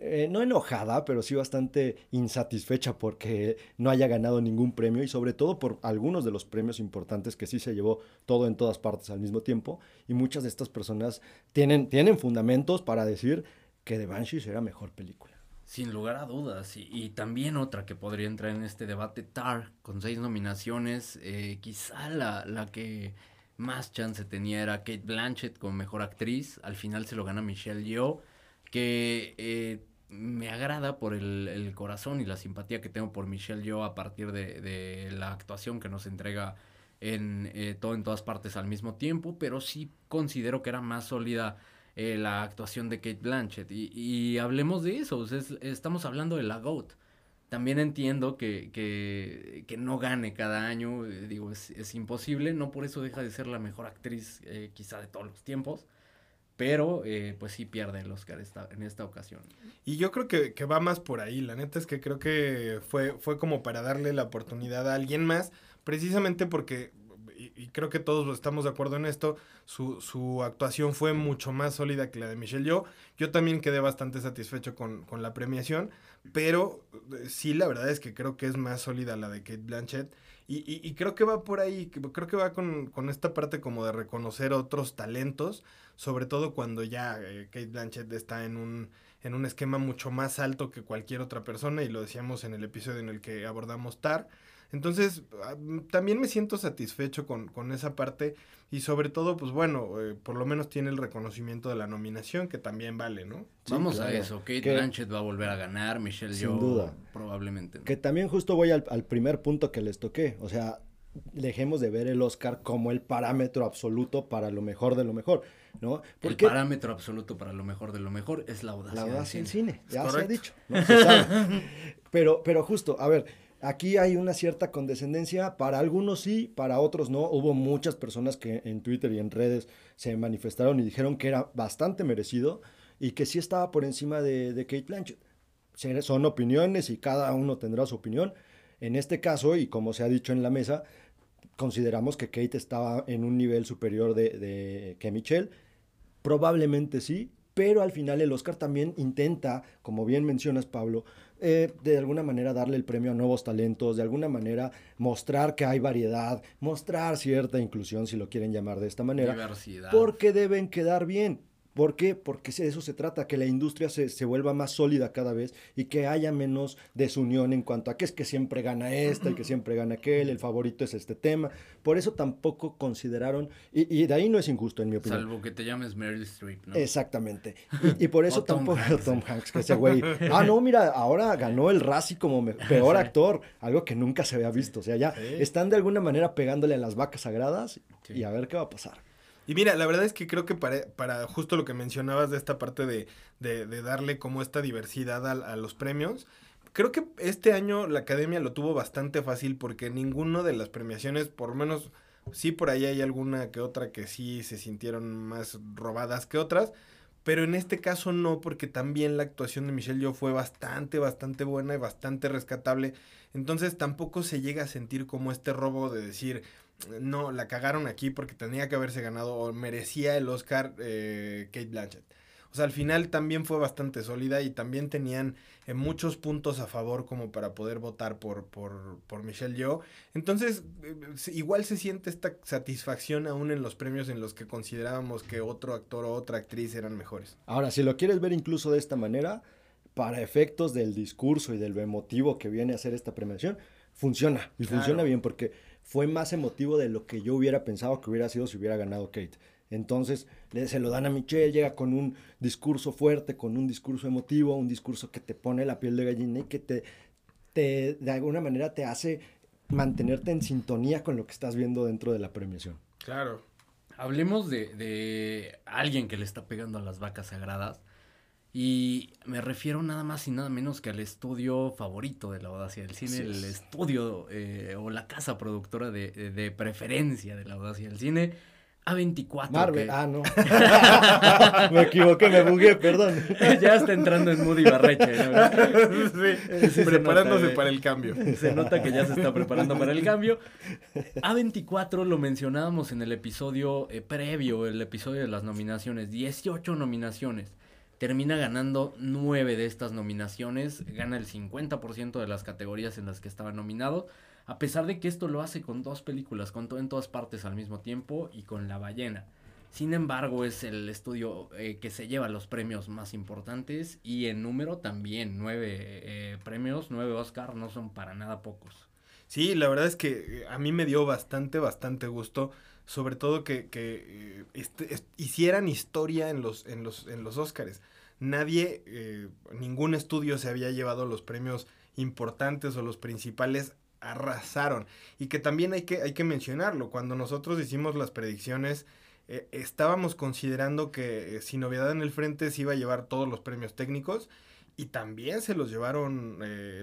Speaker 1: eh, no enojada, pero sí bastante insatisfecha porque no haya ganado ningún premio y sobre todo por algunos de los premios importantes que sí se llevó todo en todas partes al mismo tiempo y muchas de estas personas tienen, tienen fundamentos para decir que The Banshees era mejor película.
Speaker 2: Sin lugar a dudas. Y, también otra que podría entrar en este debate, Tar, con seis nominaciones. eh, quizá la, la que más chance tenía era Kate Blanchett como mejor actriz. Al final se lo gana Michelle Yeoh, que eh, me agrada por el, el corazón y la simpatía que tengo por Michelle Yeoh a partir de, de la actuación que nos entrega en eh, todo en todas partes al mismo tiempo. Pero sí considero que era más sólida eh, la actuación de Kate Blanchett. Y, y hablemos de eso, o sea, es- estamos hablando de la GOAT. También entiendo que, que, que no gane cada año, eh, digo, es, es imposible, no por eso deja de ser la mejor actriz eh, quizá de todos los tiempos, pero eh, pues sí pierde el Oscar esta, en esta ocasión.
Speaker 3: Y yo creo que, que va más por ahí. La neta es que creo que fue, fue como para darle la oportunidad a alguien más, precisamente porque, y, creo que todos estamos de acuerdo en esto, su, su actuación fue mucho más sólida que la de Michelle Yeoh. Yo también quedé bastante satisfecho con, con la premiación, pero eh, sí, la verdad es que creo que es más sólida la de Kate Blanchett. Y, y- y creo que va por ahí, creo que va con, con esta parte como de reconocer otros talentos, sobre todo cuando ya eh, Kate Blanchett está en un, en un esquema mucho más alto que cualquier otra persona, y lo decíamos en el episodio en el que abordamos TAR. Entonces, ah, mm, también me siento satisfecho con, con esa parte y sobre todo, pues bueno, eh, por lo menos tiene el reconocimiento de la nominación, que también vale, ¿no?
Speaker 1: Sí,
Speaker 2: Vamos a eso, Kate
Speaker 1: Que-
Speaker 2: Blanchett va a volver a ganar, Michelle
Speaker 1: Sin
Speaker 2: Yeoh
Speaker 1: duda.
Speaker 2: probablemente. no.
Speaker 1: Que también justo voy al, al primer punto que les toqué. O sea, dejemos de ver el Oscar como el parámetro absoluto para lo mejor de lo mejor, ¿no?
Speaker 2: El parámetro absoluto para lo mejor de lo mejor es la audacia.
Speaker 1: la audacia en
Speaker 2: cine.
Speaker 1: cine, ya se ha dicho, ¿no? Se sabe. pero, pero justo, a ver, aquí hay una cierta condescendencia, para algunos sí, para otros no. Hubo muchas personas que en Twitter y en redes se manifestaron y dijeron que era bastante merecido y que sí estaba por encima de, de Kate Blanchett. Son opiniones y cada uno tendrá su opinión. En este caso, y como se ha dicho en la mesa, consideramos que Kate estaba en un nivel superior de que Michelle. Probablemente sí, pero al final el Oscar también intenta, como bien mencionas Pablo, eh, de alguna manera darle el premio a nuevos talentos, de alguna manera mostrar que hay variedad, mostrar cierta inclusión, si lo quieren llamar de esta manera,
Speaker 2: Diversidad.
Speaker 1: porque deben quedar bien. ¿Por qué? Porque de eso se trata, que la industria se, se vuelva más sólida cada vez y que haya menos desunión en cuanto a que es que siempre gana esta y que siempre gana aquel, el favorito es este tema. Por eso tampoco consideraron, y, y de ahí no es injusto en mi opinión.
Speaker 2: Salvo que te llames Meryl Streep, ¿no?
Speaker 1: Exactamente. Y, y por eso
Speaker 2: O Tom
Speaker 1: tampoco
Speaker 2: Hanks.
Speaker 1: Tom Hanks, que ese güey. Ah, no, mira, ahora ganó el Razzie como me- peor actor, algo que nunca se había visto. O sea, ya
Speaker 3: Sí.
Speaker 1: están de alguna manera pegándole a las vacas sagradas
Speaker 2: Sí.
Speaker 1: y a ver qué va a pasar.
Speaker 3: Y mira, la verdad es que creo que para, para justo lo que mencionabas de esta parte de, de- darle como esta diversidad a, a los premios, creo que este año la academia lo tuvo bastante fácil porque ninguno de las premiaciones, por lo menos sí por ahí hay alguna que otra que sí se sintieron más robadas que otras, pero en este caso no, porque también la actuación de Michelle Yeoh fue bastante, bastante buena y bastante rescatable. Entonces tampoco se llega a sentir como este robo de decir, no, la cagaron aquí porque tenía que haberse ganado o merecía el Oscar eh, Kate Blanchett. O sea, al final también fue bastante sólida y también tenían eh, muchos puntos a favor como para poder votar por, por, por Michelle Yeoh. Entonces, eh, igual se siente esta satisfacción aún en los premios en los que considerábamos que otro actor o otra actriz eran mejores.
Speaker 1: Ahora, si lo quieres ver incluso de esta manera, para efectos del discurso y del emotivo que viene a hacer esta premiación, funciona. Y
Speaker 3: Claro.
Speaker 1: funciona bien porque fue más emotivo de lo que yo hubiera pensado que hubiera sido si hubiera ganado Kate. Entonces, se lo dan a Michelle, llega con un discurso fuerte, con un discurso emotivo, un discurso que te pone la piel de gallina y que te, te de alguna manera te hace mantenerte en sintonía con lo que estás viendo dentro de la premiación.
Speaker 3: Claro.
Speaker 2: Hablemos de, de alguien que le está pegando a las vacas sagradas. Y me refiero nada más y nada menos que al estudio favorito de la audacia del cine, el
Speaker 1: es.
Speaker 2: estudio eh, o la casa productora de, de- preferencia de la audacia del cine, A24.
Speaker 1: Marvel,
Speaker 2: que
Speaker 1: ah, no. me equivoqué, me bugué, perdón.
Speaker 2: ya está entrando en Moody Barreche. ¿no?
Speaker 3: Sí,
Speaker 2: se
Speaker 3: preparándose
Speaker 2: nota, eh.
Speaker 3: para el cambio.
Speaker 2: Se nota que ya se está preparando para el cambio. A24 lo mencionábamos en el episodio eh, previo, el episodio de las nominaciones. 18 nominaciones. Termina ganando 9 de estas nominaciones. Gana el 50% de las categorías en las que estaba nominado. A pesar de que esto lo hace con dos películas, con todo en todas partes al mismo tiempo y con La Ballena. Sin embargo, es el estudio eh, que se lleva los premios más importantes y en número también. Nueve eh, premios, nueve Oscar, no son para nada pocos.
Speaker 3: Sí, la verdad es que eh, a mí me dio bastante, bastante gusto. Sobre todo que, que, eh, este- est- hicieran historia en los, en los, en los Óscares. Nadie, eh, ningún estudio se había llevado los premios importantes o los principales arrasaron. Y que también hay que, hay que mencionarlo. Cuando nosotros hicimos las predicciones, eh, estábamos considerando que eh, Sin Novedad en el Frente se iba a llevar todos los premios técnicos. Y también se los llevaron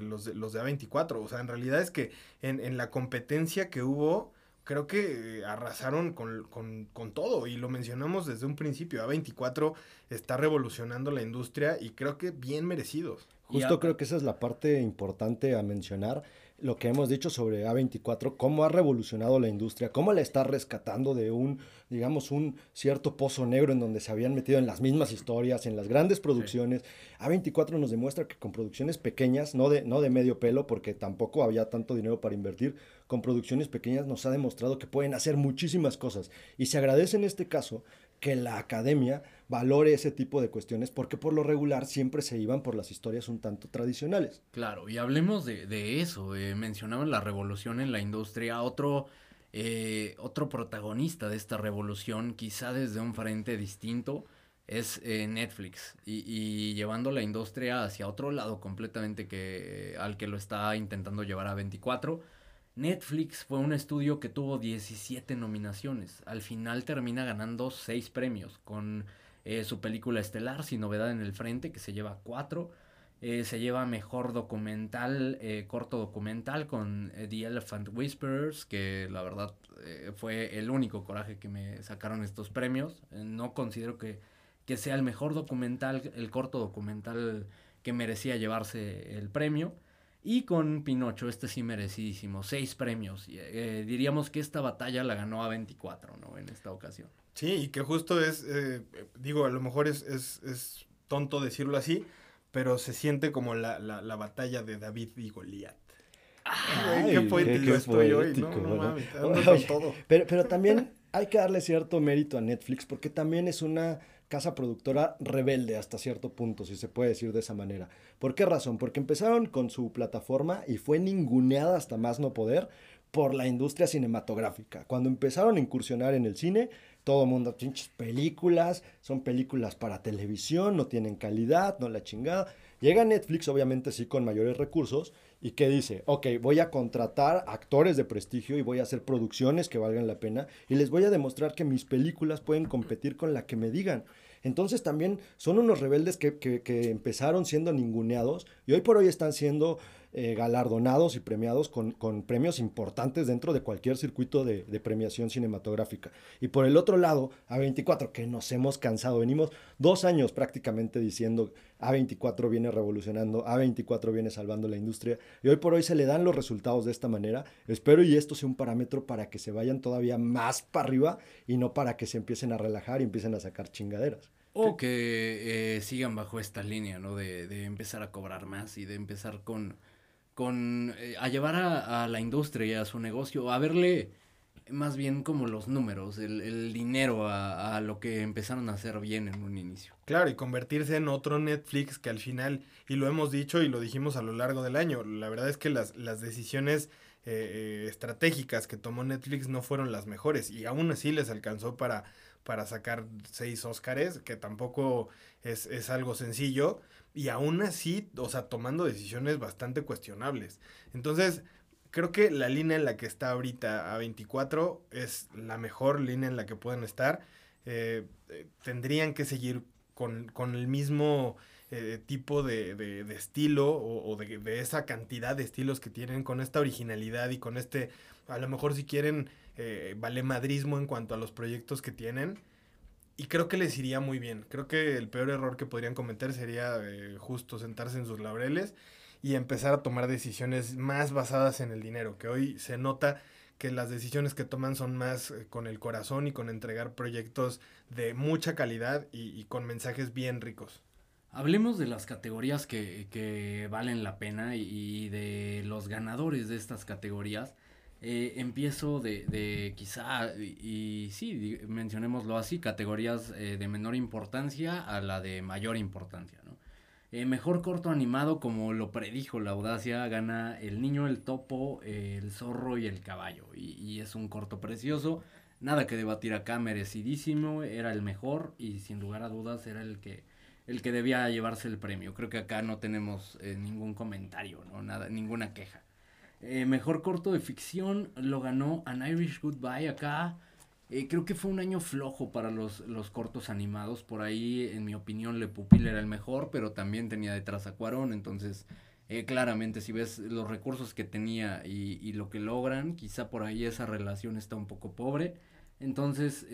Speaker 3: los, de, los de A24. O sea, en realidad es que en, en la competencia que hubo, creo que eh, arrasaron con, con, con todo. Y lo mencionamos desde un principio. A24 está revolucionando la industria y creo que bien merecidos.
Speaker 1: Justo creo que esa es la parte importante a mencionar, lo que hemos dicho sobre A24, cómo ha revolucionado la industria, cómo la está rescatando de un, digamos, un cierto pozo negro en donde se habían metido en las mismas historias, en las grandes producciones. A24 nos demuestra que con producciones pequeñas, no de, no de medio pelo, porque tampoco había tanto dinero para invertir, con producciones pequeñas nos ha demostrado que pueden hacer muchísimas cosas. Y se agradece en este caso que la academia valore ese tipo de cuestiones porque por lo regular siempre se iban por las historias un tanto tradicionales.
Speaker 2: Claro, y hablemos de, de eso. eh, mencionaban la revolución en la industria. Otro, eh, otro protagonista de esta revolución, quizá desde un frente distinto, es eh, Netflix. Y, y llevando la industria hacia otro lado completamente que, al que lo está intentando llevar a 24. Netflix fue un estudio que tuvo 17 nominaciones. Al final termina ganando 6 premios con eh, su película estelar, Sin Novedad en el Frente, que se lleva 4. Eh, se lleva mejor documental, eh, corto documental con The Elephant Whisperers, que la verdad fue el único coraje que me sacaron estos premios. No considero que, que sea el mejor documental, el corto documental que merecía llevarse el premio. Y con Pinocho, este sí merecidísimo, seis premios. Eh, diríamos que esta batalla la ganó a 24, ¿no? En esta ocasión.
Speaker 3: Sí, y que justo es, eh, digo, a lo mejor es, es, es tonto decirlo así, pero se siente como la, la, la batalla de David y Goliat. Ay, qué poético estoy hoy, no, no
Speaker 1: ¿verdad?
Speaker 3: mames, ando
Speaker 1: Oye,
Speaker 3: con todo.
Speaker 1: Pero, pero también hay que darle cierto mérito a Netflix porque también es una casa productora rebelde hasta cierto punto, si se puede decir de esa manera. ¿Por qué razón? Porque empezaron con su plataforma y fue ninguneada hasta más no poder por la industria cinematográfica. Cuando empezaron a incursionar en el cine, todo mundo, pinches películas, son películas para televisión, no tienen calidad, no la chingada. Llega Netflix, obviamente sí, con mayores recursos, y que dice, ok, voy a contratar actores de prestigio y voy a hacer producciones que valgan la pena y les voy a demostrar que mis películas pueden competir con la que me digan. Entonces también son unos rebeldes que, que- que empezaron siendo ninguneados y hoy por hoy están siendo eh, galardonados y premiados con, con premios importantes dentro de cualquier circuito de, de premiación cinematográfica. Y por el otro lado, A24, que nos hemos cansado, venimos dos años prácticamente diciendo A24 viene revolucionando, A24 viene salvando la industria y hoy por hoy se le dan los resultados de esta manera. Espero y esto sea un parámetro para que se vayan todavía más para arriba y no para que se empiecen a relajar y empiecen a sacar chingaderas.
Speaker 2: O que eh, sigan bajo esta línea, ¿no? De, de empezar a cobrar más y de empezar con, con eh, a llevar a, la industria y a su negocio, a verle más bien como los números, el, el dinero a, a lo que empezaron a hacer bien en un inicio.
Speaker 3: Claro, y convertirse en otro Netflix que al final, y lo hemos dicho y lo dijimos a lo largo del año, la verdad es que las, las decisiones eh, eh, estratégicas que tomó Netflix no fueron las mejores y aún así les alcanzó para, para sacar seis Óscares, que tampoco es, es algo sencillo, y aún así, o sea, tomando decisiones bastante cuestionables. Entonces, creo que la línea en la que está ahorita A24 es la mejor línea en la que pueden estar. Eh, eh, tendrían que seguir con, con el mismo eh, tipo de, de- estilo o, de, de esa cantidad de estilos que tienen, con esta originalidad y con este, a lo mejor si quieren, valemadrismo en cuanto a los proyectos que tienen. Y creo que les iría muy bien. Creo que el peor error que podrían cometer sería eh, justo sentarse en sus laureles y empezar a tomar decisiones más basadas en el dinero, que hoy se nota que las decisiones que toman son más eh, con el corazón y con entregar proyectos de mucha calidad y, con mensajes bien ricos.
Speaker 2: Hablemos de las categorías que, que valen la pena y de los ganadores de estas categorías. Eh, empiezo de, de quizá, y, sí, mencionémoslo así, categorías eh, de menor importancia a la de mayor importancia, ¿no? Eh, mejor corto animado, como lo predijo la audacia, gana El Niño, el Topo, el Zorro y el Caballo. Y, y es un corto precioso, nada que debatir acá, merecidísimo, era el mejor y sin lugar a dudas era el que, el que debía llevarse el premio. Creo que acá no tenemos eh, ningún comentario, ¿no? Nada, ninguna queja. Eh, mejor corto de ficción lo ganó An Irish Goodbye acá. Eh, creo que fue un año flojo para los, los cortos animados. Por ahí, en mi opinión, Le Pupil era el mejor, pero también tenía detrás a Cuarón. Entonces, eh, claramente, si ves los recursos que tenía y, y lo que logran, quizá por ahí esa relación está un poco pobre. Entonces,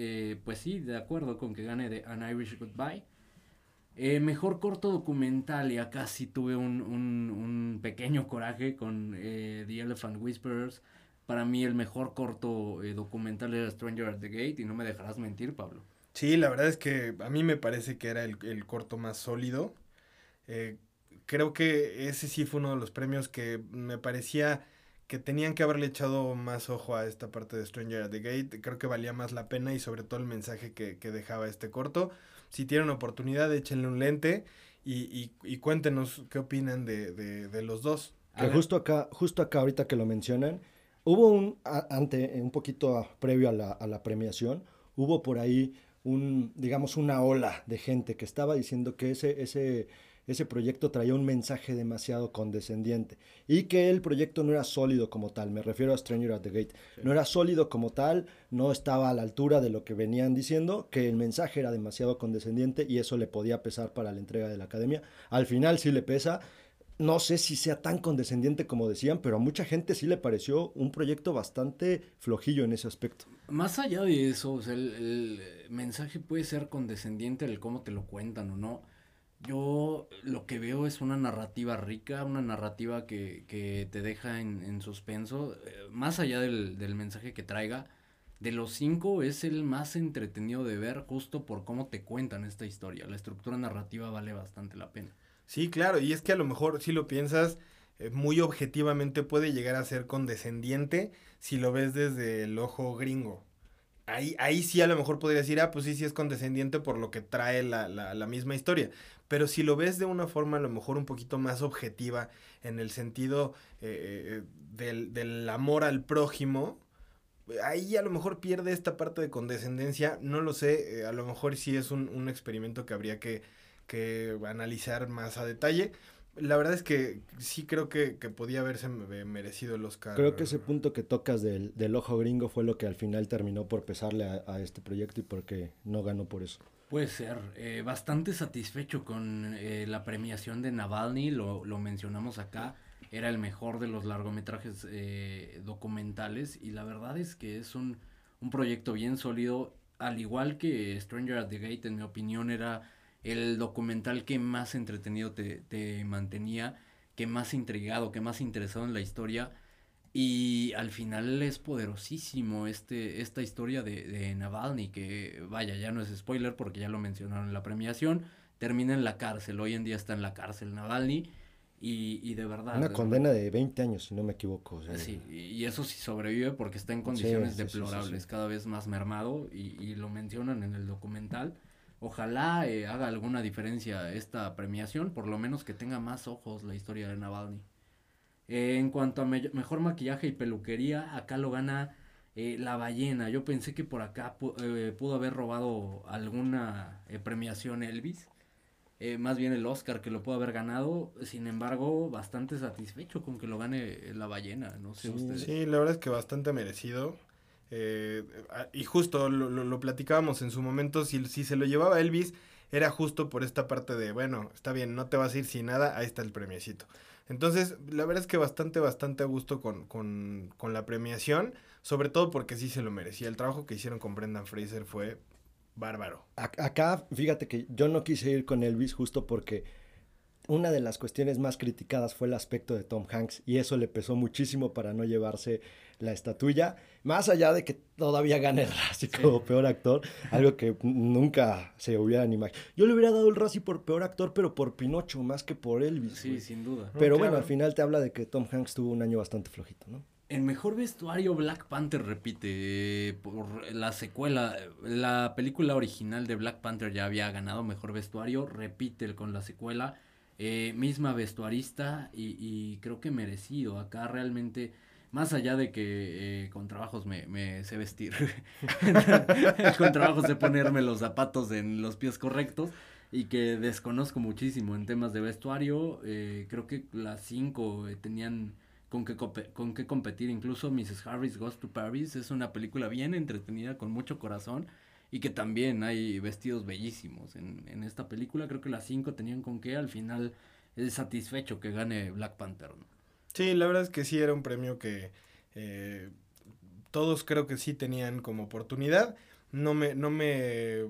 Speaker 2: pues sí, de acuerdo con que gane de An Irish Goodbye. Eh, mejor corto documental, y acá sí tuve un, un, un pequeño coraje con eh, The Elephant Whisperers. Para mí el mejor corto eh, documental era Stranger at the Gate y no me dejarás mentir, Pablo.
Speaker 3: Sí, la verdad es que a mí me parece que era el, el corto más sólido. Creo que ese sí fue uno de los premios que me parecía que tenían que haberle echado más ojo a esta parte de Stranger at the Gate. Creo que valía más la pena y sobre todo el mensaje que, que dejaba este corto. Si tienen oportunidad, échenle un lente y, y- y cuéntenos qué opinan de, de- de los dos.
Speaker 1: Que justo acá, justo acá ahorita que lo mencionan, hubo un, a- ante, un poquito a- previo a la, a la premiación, hubo por ahí un, digamos, una ola de gente que estaba diciendo que ese, ese, ese proyecto traía un mensaje demasiado condescendiente. Y que el proyecto no era sólido como tal, me refiero a Stranger at the Gate, no era sólido como tal, no estaba a la altura de lo que venían diciendo, que el mensaje era demasiado condescendiente y eso le podía pesar para la entrega de la academia. Al final sí le pesa, no sé si sea tan condescendiente como decían, pero a mucha gente sí le pareció un proyecto bastante flojillo en ese aspecto.
Speaker 2: Más allá de eso, o sea, el, el mensaje puede ser condescendiente el cómo te lo cuentan o no, Yo lo que veo es una narrativa rica, una narrativa que, que te deja en, en suspenso, eh, más allá del, del mensaje que traiga. De los cinco es el más entretenido de ver justo por cómo te cuentan esta historia. La estructura narrativa vale bastante la pena.
Speaker 3: Sí, claro, y es que a lo mejor si lo piensas eh, muy objetivamente puede llegar a ser condescendiente si lo ves desde el ojo gringo. Ahí, ahí sí a lo mejor podría decir, ah, pues sí, sí es condescendiente por lo que trae la, la, la misma historia. Pero si lo ves de una forma a lo mejor un poquito más objetiva, en el sentido eh, del, del amor al prójimo, ahí a lo mejor pierde esta parte de condescendencia, no lo sé, eh, a lo mejor sí es un, un experimento que habría que, que, analizar más a detalle. La verdad es que sí creo que, que podía haberse merecido el Oscar.
Speaker 1: Creo que ese punto que tocas del, del ojo gringo fue lo que al final terminó por pesarle a, a este proyecto y porque no ganó por eso.
Speaker 2: Puede ser. Eh, bastante satisfecho con eh, la premiación de Navalny, lo, lo, mencionamos acá. Era el mejor de los largometrajes eh, documentales y la verdad es que es un, un proyecto bien sólido, al igual que Stranger at the Gate, en mi opinión, era el documental que más entretenido te, te mantenía, que más intrigado, que más interesado en la historia. Y al final es poderosísimo este, esta historia de, de, Navalny, que vaya, ya no es spoiler porque ya lo mencionaron en la premiación, termina en la cárcel, hoy en día está en la cárcel Navalny, y, y de verdad...
Speaker 1: Una
Speaker 2: de
Speaker 1: condena de 20 años, si no me equivoco. O sea,
Speaker 2: Sí, y eso sí sobrevive porque está en condiciones
Speaker 1: sí, sí,
Speaker 2: deplorables,
Speaker 1: sí.
Speaker 2: cada vez más mermado, y, y lo mencionan en el documental. Ojalá eh, haga alguna diferencia esta premiación, por lo menos que tenga más ojos la historia de Navalny. Eh, en cuanto a me mejor maquillaje y peluquería, acá lo gana eh, La Ballena. Yo pensé que por acá pu eh, pudo haber robado alguna eh, premiación Elvis. Eh, más bien el Oscar que lo pudo haber ganado. Sin embargo, bastante satisfecho con que lo gane La Ballena. No sé
Speaker 1: Sí,
Speaker 2: ustedes.
Speaker 3: Sí, la verdad es que bastante merecido. Eh, a- y justo lo, lo, lo platicábamos en su momento, si, si se lo llevaba Elvis, era justo por esta parte de, bueno, está bien, no te vas a ir sin nada, ahí está el premiecito. Entonces, la verdad es que bastante, bastante a gusto con, con, con la premiación, sobre todo porque sí se lo merecía. El trabajo que hicieron con Brendan Fraser fue bárbaro.
Speaker 1: Acá, fíjate que yo no quise ir con Elvis justo porque una de las cuestiones más criticadas fue el aspecto de Tom Hanks y eso le pesó muchísimo para no llevarse la estatuilla, más allá de que todavía gane el Razzie como peor actor, algo que nunca se hubieran imaginado. Yo le hubiera dado el Razzie por peor actor, pero por Pinocho más que por Elvis.
Speaker 2: Sí,
Speaker 1: güey.
Speaker 2: sin duda.
Speaker 1: Pero
Speaker 3: No,
Speaker 1: bueno,
Speaker 3: claro.
Speaker 1: al final te habla de que Tom Hanks tuvo un año bastante flojito, ¿no?
Speaker 2: En mejor vestuario, Black Panther repite eh, por la secuela. La película original de Black Panther ya había ganado mejor vestuario, repite con la secuela. Eh, misma vestuarista y, y creo que merecido. Acá realmente, más allá de que eh, con trabajos me, sé vestir, con trabajos sé ponerme los zapatos en los pies correctos y que desconozco muchísimo en temas de vestuario, eh, creo que las cinco eh, tenían con qué, con qué competir. Incluso Mrs. Harris Goes to Paris es una película bien entretenida, con mucho corazón, y que también hay vestidos bellísimos en, en esta película. Creo que las cinco tenían con qué, al final es satisfecho que gane Black Panther. ¿no?
Speaker 3: Sí, la verdad es que sí era un premio que eh, todos creo que sí tenían como oportunidad. No me, no me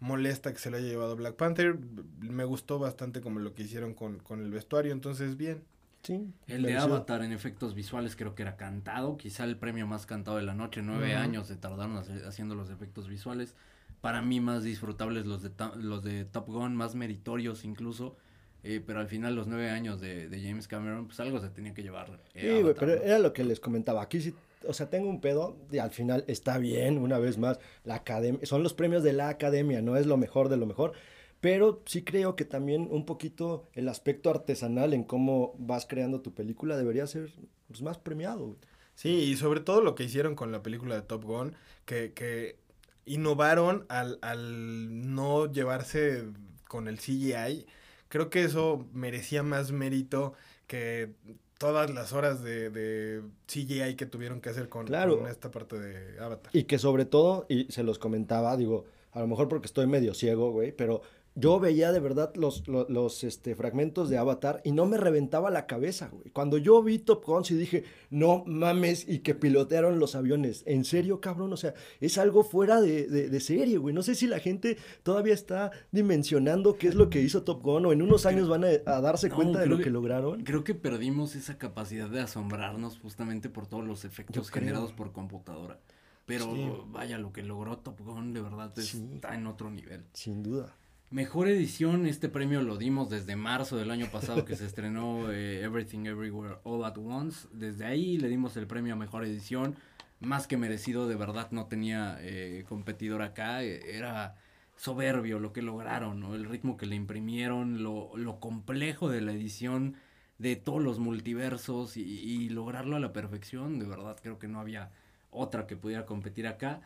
Speaker 3: molesta que se lo haya llevado Black Panther. Me gustó bastante como lo que hicieron con, con el vestuario, entonces bien.
Speaker 1: Sí.
Speaker 2: El de. Avatar en efectos visuales creo que era cantado, quizá el premio más cantado de la noche, nueve años se tardaron hace- haciendo los efectos visuales. Para mí más disfrutables los de, los de Top Gun, más meritorios incluso, eh, pero al final los nueve años de, de James Cameron, pues algo se tenía que llevar. eh,
Speaker 1: Sí, güey,
Speaker 2: Avatar,
Speaker 1: pero
Speaker 2: ¿no?
Speaker 1: era lo que les comentaba. Aquí sí, o sea, tengo un pedo y al final está bien, una vez más, la academia, son los premios de la academia, no es lo mejor de lo mejor, pero sí creo que también un poquito el aspecto artesanal en cómo vas creando tu película debería ser pues, más premiado.
Speaker 3: Sí, y sobre todo lo que hicieron con la película de Top Gun, que, que innovaron al, al no llevarse con el CGI. Creo que eso merecía más mérito que todas las horas de, de CGI que tuvieron que hacer con,
Speaker 1: Claro.
Speaker 3: con esta parte de Avatar.
Speaker 1: Y que sobre todo, y se los comentaba, digo, a lo mejor porque estoy medio ciego, güey, pero yo veía de verdad los, los, los, este, fragmentos de Avatar y no me reventaba la cabeza, güey. Cuando yo vi Top Gun, sí dije, no mames, y que pilotearon los aviones. ¿En serio, cabrón? O sea, es algo fuera de, de, de serie, güey. No sé si la gente todavía está dimensionando qué es lo que hizo Top Gun o en unos años van a, a darse
Speaker 2: No,
Speaker 1: cuenta de lo que,
Speaker 2: que-
Speaker 1: lograron.
Speaker 2: Creo que perdimos esa capacidad de asombrarnos justamente por todos los efectos generados por computadora. Pero
Speaker 3: Sí.
Speaker 2: vaya, lo que logró Top Gun de verdad
Speaker 1: Sí.
Speaker 2: está en otro nivel.
Speaker 1: Sin duda.
Speaker 2: Mejor edición, este premio lo dimos desde marzo del año pasado que se estrenó eh, Everything Everywhere All at Once. Desde ahí le dimos el premio a mejor edición. Más que merecido, de verdad no tenía eh, competidor acá. eh, Era soberbio lo que lograron, ¿no? El ritmo que le imprimieron, lo, lo complejo de la edición de todos los multiversos y, y lograrlo a la perfección. De verdad creo que no había otra que pudiera competir acá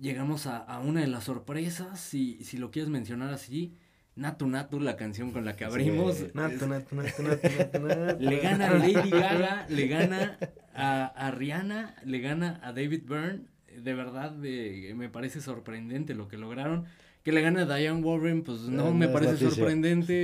Speaker 2: llegamos a, a una de las sorpresas, si, si lo quieres mencionar así, Natu Natu, la canción con la que abrimos.
Speaker 1: Sí.
Speaker 2: Es-
Speaker 3: nato, nato, nato, nato, nato.
Speaker 2: le gana a Lady Gaga, le gana a, a Rihanna, le gana a David Byrne. De verdad, me parece sorprendente lo que lograron. Que le gane a Diane Warren, pues no
Speaker 1: Eh,
Speaker 2: me parece
Speaker 1: noticia.
Speaker 2: sorprendente.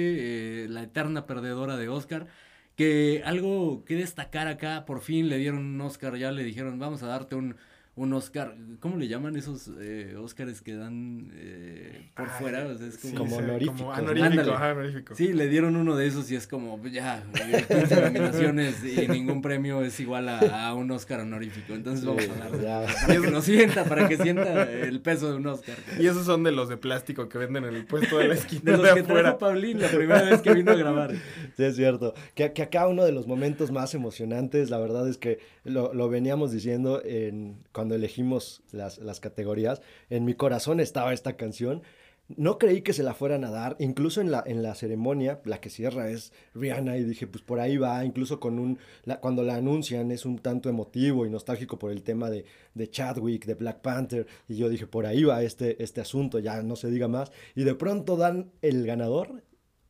Speaker 2: eh, la eterna perdedora de Oscar. Que algo que destacar acá, por fin le dieron un Oscar, ya le dijeron, vamos a darte un, un Oscar. ¿Cómo le llaman esos eh, Oscars que dan eh, por
Speaker 3: Ay,
Speaker 2: fuera? O sea, es como,
Speaker 3: sí,
Speaker 1: Como
Speaker 3: honorífico,
Speaker 2: Ándale.
Speaker 3: ajá, honorífico.
Speaker 2: Sí, le dieron uno de esos y es como, pues, ya, eh, 15 nominaciones y ningún premio es igual a, a un Oscar honorífico. Entonces vamos a darle.
Speaker 1: Ya.
Speaker 2: Para que lo sienta, para que sienta el peso de un Oscar.
Speaker 3: Y esos son de los de plástico que venden en el puesto de la esquina
Speaker 2: De
Speaker 3: de,
Speaker 2: los que
Speaker 3: afuera.
Speaker 2: trajo Paulín la primera vez que vino a grabar.
Speaker 1: Sí, es cierto. Que, que acá uno de los momentos más emocionantes, la verdad es que lo, lo veníamos diciendo en, cuando elegimos las, las categorías. En mi corazón estaba esta canción. No creí que se la fueran a dar, incluso en la, en la ceremonia, la que cierra es Rihanna y dije, pues por ahí va, incluso con un, cuando la anuncian es un tanto emotivo y nostálgico por el tema de, de Chadwick, de Black Panther, y yo dije, por ahí va este, este asunto, ya no se diga más, y de pronto dan el ganador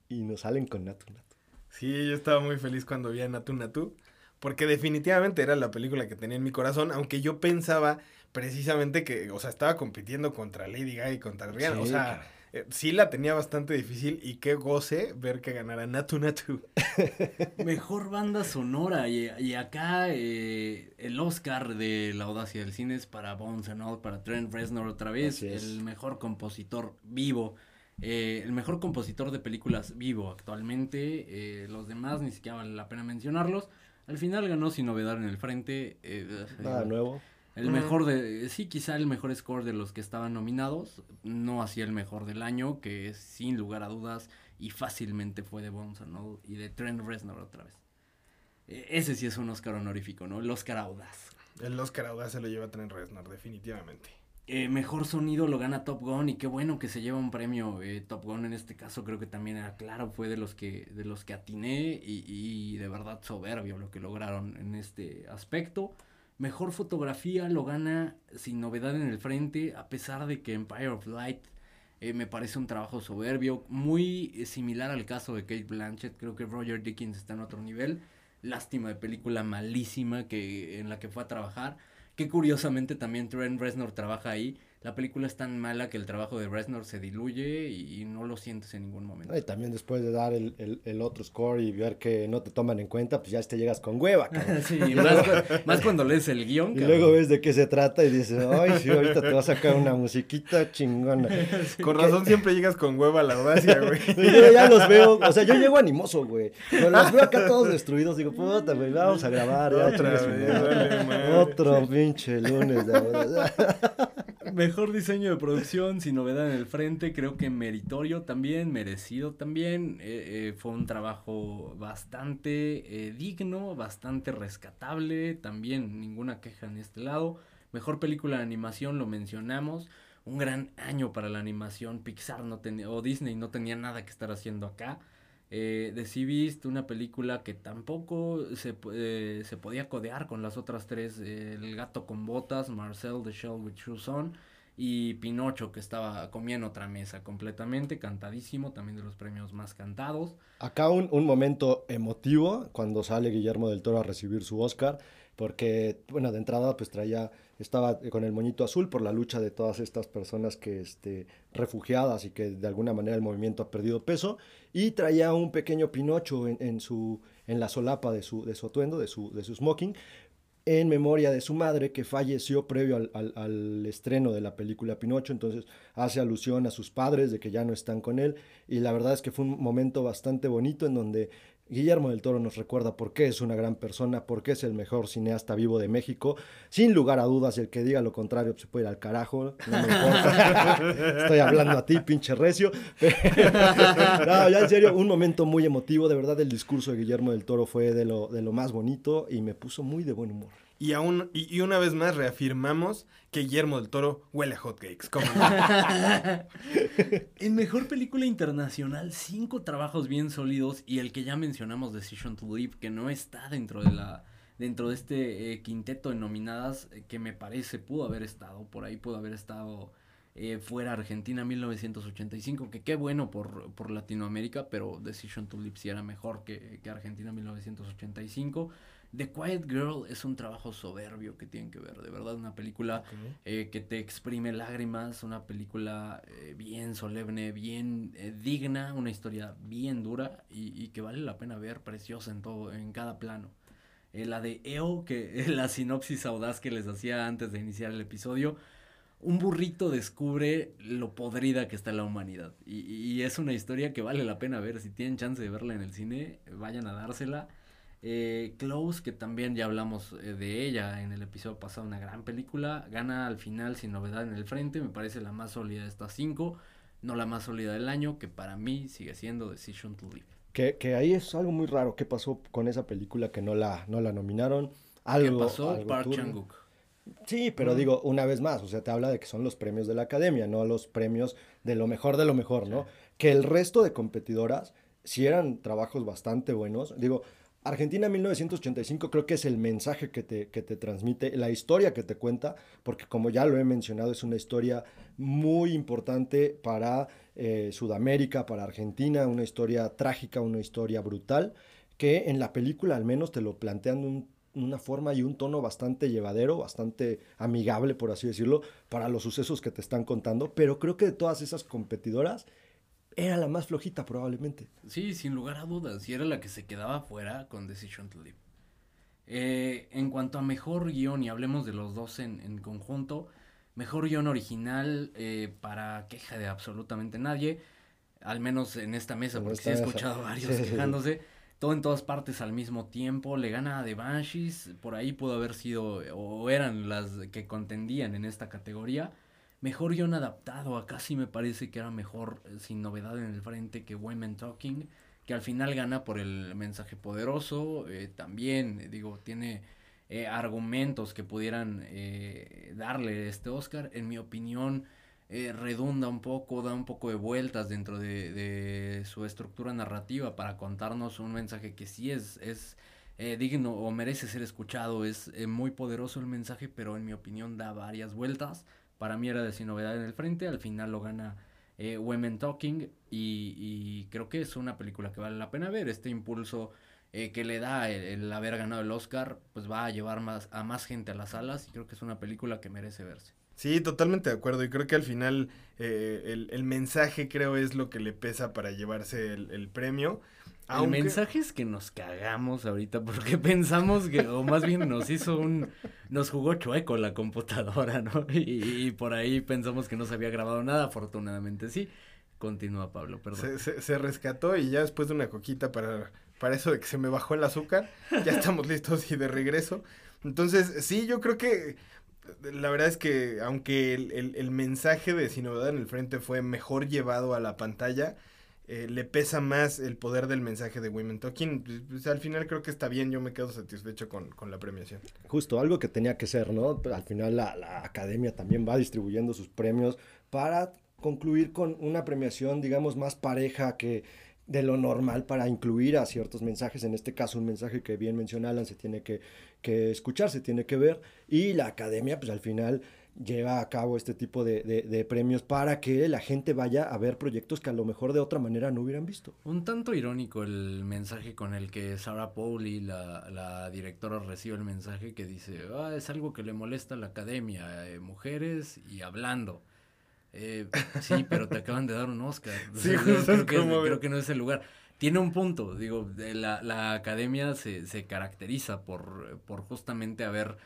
Speaker 1: y nos salen con Natu Natu.
Speaker 3: Sí, yo estaba muy feliz cuando vi a Natu Natu, porque definitivamente era la película que tenía en mi corazón, aunque yo pensaba precisamente que, o sea, estaba compitiendo contra Lady Gaga y contra Rihanna, o
Speaker 1: Sí,
Speaker 3: sea,
Speaker 1: cabrón.
Speaker 3: eh, sí la tenía bastante difícil y qué goce ver que ganara Natu Natu.
Speaker 2: Mejor banda sonora. Y, y acá eh, el Oscar de la audacia del cine es para Bones and All, para Trent Reznor otra vez. El mejor compositor vivo. eh, el mejor compositor de películas vivo actualmente. eh, los demás ni siquiera vale la pena mencionarlos. Al final ganó sin novedad en el frente. eh,
Speaker 1: Nada nuevo.
Speaker 2: el mejor de, sí, quizá el mejor score de los que estaban nominados, no así el mejor del año, que es sin lugar a dudas y fácilmente fue de Bones and All y de Trent Reznor otra vez. E- Ese sí es un Oscar honorífico, ¿no? El Oscar audaz.
Speaker 3: El Oscar Audaz se lo lleva Trent Reznor, definitivamente.
Speaker 2: Eh, mejor sonido lo gana Top Gun y qué bueno que se lleva un premio eh, Top Gun en este caso creo que también era claro fue de los que de los que atiné y, y de verdad soberbio lo que lograron en este aspecto. Mejor fotografía lo gana sin novedad en el frente a pesar de que Empire of Light eh, me parece un trabajo soberbio muy eh, similar al caso de Kate Blanchett creo que Roger Dickens está en otro nivel. Lástima de película malísima que en la que fue a trabajar curiosamente también Trent Reznor trabaja ahí. La película es tan mala que el trabajo de Reznor se diluye y, y no lo sientes en ningún momento.
Speaker 1: Y también después de dar el, el- el otro score y ver que no te toman en cuenta, pues ya te llegas con hueva, cabrón.
Speaker 2: Sí, más, cu- más cuando lees el guion.
Speaker 1: Y
Speaker 2: cabrón.
Speaker 1: luego ves de qué se trata y dices, ay, sí, ahorita te va a sacar una musiquita chingona.
Speaker 3: Con razón siempre llegas con hueva a la audacia, güey.
Speaker 1: Y yo ya los veo, o sea, yo llego animoso, güey. Pero los veo acá todos destruidos, digo, puta, güey, vamos a grabar. Ya,
Speaker 3: Otra vez, vale.
Speaker 1: Otro pinche lunes. de verdad.
Speaker 2: Mejor diseño de producción, sin novedad en el frente, creo que meritorio también, merecido también. eh, eh, fue un trabajo bastante eh, digno, bastante rescatable, también ninguna queja en este lado. Mejor película de animación, lo mencionamos. Un gran año para la animación. Pixar no tenía, o Disney no tenía nada que estar haciendo acá. Eh, de una película que tampoco se, eh, se podía codear con las otras tres. eh, el gato con botas, Marcel the Shell with Shoes On. Y Pinocho que estaba comiendo otra mesa completamente, cantadísimo, también de los premios más cantados.
Speaker 1: Acá un, un momento emotivo cuando sale Guillermo del Toro a recibir su Oscar, porque, bueno, de entrada pues traía, estaba con el moñito azul por la lucha de todas estas personas que, este, refugiadas y que de alguna manera el movimiento ha perdido peso, y traía un pequeño Pinocho en, en su, en la solapa de su, de su atuendo, de su, de su smoking, en memoria de su madre que falleció previo al, estreno de la película Pinocho, entonces hace alusión a sus padres de que ya no están con él. Y la verdad es que fue un momento bastante bonito en donde Guillermo del Toro nos recuerda por qué es una gran persona, por qué es el mejor cineasta vivo de México. Sin lugar a dudas, el que diga lo contrario pues, se puede ir al carajo. No me importa. Estoy hablando a ti, pinche recio. no, ya en serio, un momento muy emotivo. De verdad, el discurso de Guillermo del Toro fue de lo, de lo más bonito y me puso muy de buen humor.
Speaker 3: Y, aún, y, una vez más reafirmamos que Guillermo del Toro huele hotcakes.
Speaker 2: En mejor película internacional, cinco trabajos bien sólidos y el que ya mencionamos, Decision to Live, que no está dentro de la dentro de este eh, quinteto de nominadas eh, que me parece pudo haber estado por ahí, pudo haber estado eh, fuera Argentina 1985, que qué bueno por, por Latinoamérica, pero Decision to Live sí era mejor que, que Argentina 1985. The Quiet Girl es un trabajo soberbio que tienen que ver, de verdad, una película okay. eh, que te exprime lágrimas, una película eh, bien solemne, bien eh, digna, una historia bien dura y, y, que vale la pena ver, preciosa en todo, en cada plano. La de EO, que la sinopsis audaz que les hacía antes de iniciar el episodio, un burrito descubre lo podrida que está la humanidad y, y es una historia que vale la pena ver, si tienen chance de verla en el cine, vayan a dársela. Eh, Close, que también ya hablamos eh, de ella en el episodio pasado, una gran película, gana al final sin novedad en el frente, me parece la más sólida de estas cinco, no la más sólida del año, que para mí sigue siendo Decision to Live.
Speaker 1: Que, que ahí es algo muy raro, ¿qué pasó con esa película que no la, no la nominaron? Algo,
Speaker 2: ¿Qué pasó?
Speaker 1: algo
Speaker 2: Park. Chan-wook.
Speaker 1: Sí, pero mm. digo, una vez más, o sea, te habla de que son los premios de la academia, no los premios de lo mejor de lo mejor, ¿no? Sí. Que el resto de competidoras, si eran trabajos bastante buenos, digo, Argentina 1985 creo que es el mensaje que te, que te transmite, la historia que te cuenta, porque como ya lo he mencionado, es una historia muy importante para eh, Sudamérica, para Argentina, una historia trágica, una historia brutal, que en la película al menos te lo plantean un, una forma y un tono bastante llevadero, bastante amigable, por así decirlo, para los sucesos que te están contando, pero creo que de todas esas competidoras, era la más flojita probablemente.
Speaker 2: Sí, sin lugar a dudas, y era la que se quedaba fuera con Decision to Live. Eh, en cuanto a mejor guion, y hablemos de los dos en, en conjunto, mejor guion original eh, para queja de absolutamente nadie, al menos en esta mesa, en porque esta sí he escuchado mesa. varios sí, quejándose. Sí. Todo en todas partes al mismo tiempo, le gana a The Banshees, por ahí pudo haber sido, o eran las que contendían en esta categoría. Mejor guion adaptado, acá sí me parece que era mejor eh, sin novedad en el frente que Women Talking, que al final gana por el mensaje poderoso, eh, también, eh, digo, tiene eh, argumentos que pudieran eh, darle este Oscar, en mi opinión redunda un poco, da un poco de vueltas dentro de, su estructura narrativa para contarnos un mensaje que sí es, es digno o merece ser escuchado, es muy poderoso el mensaje, pero en mi opinión da varias vueltas para mí era de sin novedad en el frente, al final lo gana eh, Women Talking y, creo que es una película que vale la pena ver, este impulso eh, que le da el, haber ganado el Oscar, pues va a llevar más, a más gente a las salas y creo que es una película que merece verse.
Speaker 3: Sí, totalmente de acuerdo. Y creo que al final eh, el, mensaje creo es lo que le pesa para llevarse el premio.
Speaker 2: Aunque... El mensaje es que nos cagamos ahorita porque pensamos que, o más bien nos hizo un, nos jugó chueco la computadora, ¿no? Y, y por ahí pensamos que no se había grabado nada, afortunadamente sí. Continúa Pablo, perdón.
Speaker 3: Se, se, se, rescató y ya después de una coquita para, para eso de que se me bajó el azúcar, ya estamos listos y de regreso. Entonces, sí, yo creo que la verdad es que aunque el, el, el mensaje de Sin Novedad en el Frente fue mejor llevado a la pantalla, eh, le pesa más el poder del mensaje de Women Talking. Pues, pues, al final creo que está bien, yo me quedo satisfecho con, con, la premiación.
Speaker 1: Justo, algo que tenía que ser, ¿no? Al final la, la, academia también va distribuyendo sus premios para concluir con una premiación, digamos, más pareja que de lo normal para incluir a ciertos mensajes, en este caso un mensaje que bien menciona Alan, se tiene que, que escuchar, se tiene que ver, y la academia, pues al final lleva a cabo este tipo de, de- de premios para que la gente vaya a ver proyectos que a lo mejor de otra manera no hubieran visto.
Speaker 2: Un tanto irónico el mensaje con el que Sarah Pauli, la, la directora, recibe el mensaje que dice, ah, es algo que le molesta a la academia, eh, mujeres y hablando. Eh, sí, pero te acaban de dar un Oscar.
Speaker 3: Sí,
Speaker 2: creo, que, creo que no es el lugar. Tiene un punto, digo, la, la academia se, se caracteriza por, por justamente haber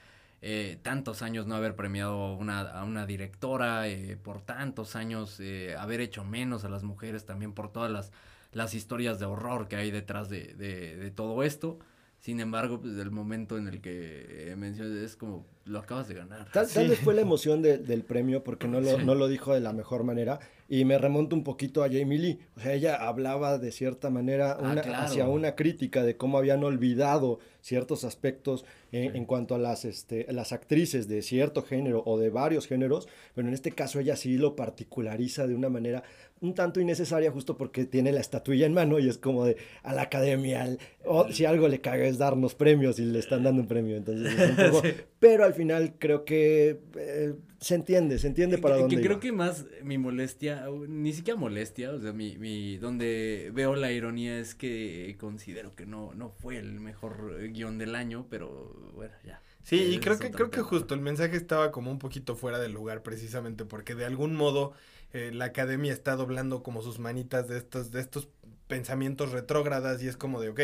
Speaker 2: eh, tantos años no haber premiado una, a una directora, eh, por tantos años eh, haber hecho menos a las mujeres, también por todas las, las historias de horror que hay detrás de, de, de todo esto. Sin embargo, pues el momento en el que eh, mencionas es como, lo acabas de ganar.
Speaker 1: Tal, tal vez fue la emoción de- del premio porque no lo,
Speaker 2: Sí.
Speaker 1: no lo dijo de la mejor manera y me remonto un poquito a Jamie Lee. O sea, ella hablaba de cierta manera
Speaker 2: Ah,
Speaker 1: una-
Speaker 2: claro.
Speaker 1: hacia una crítica de cómo habían olvidado ciertos aspectos en, en cuanto a las, este, las actrices de cierto género o de varios géneros, pero en este caso ella sí lo particulariza de una manera un tanto innecesaria justo porque tiene la estatuilla en mano y es como de a la academia, al- o si algo le caga es darnos premios y le están dando un premio, entonces es un poco- pero al final creo que eh, se entiende, se entiende para
Speaker 2: que,
Speaker 1: dónde
Speaker 2: que creo
Speaker 1: iba.
Speaker 2: que más mi molestia, ni siquiera molestia, o sea, mi, mi, donde veo la ironía es que considero que no, no fue el mejor guion del año, pero bueno, ya.
Speaker 3: Sí, y creo que, creo que justo el mensaje estaba como un poquito fuera del lugar precisamente porque de algún modo eh, la academia está doblando como sus manitas de estos, de estos pensamientos retrógradas y es como de, ok,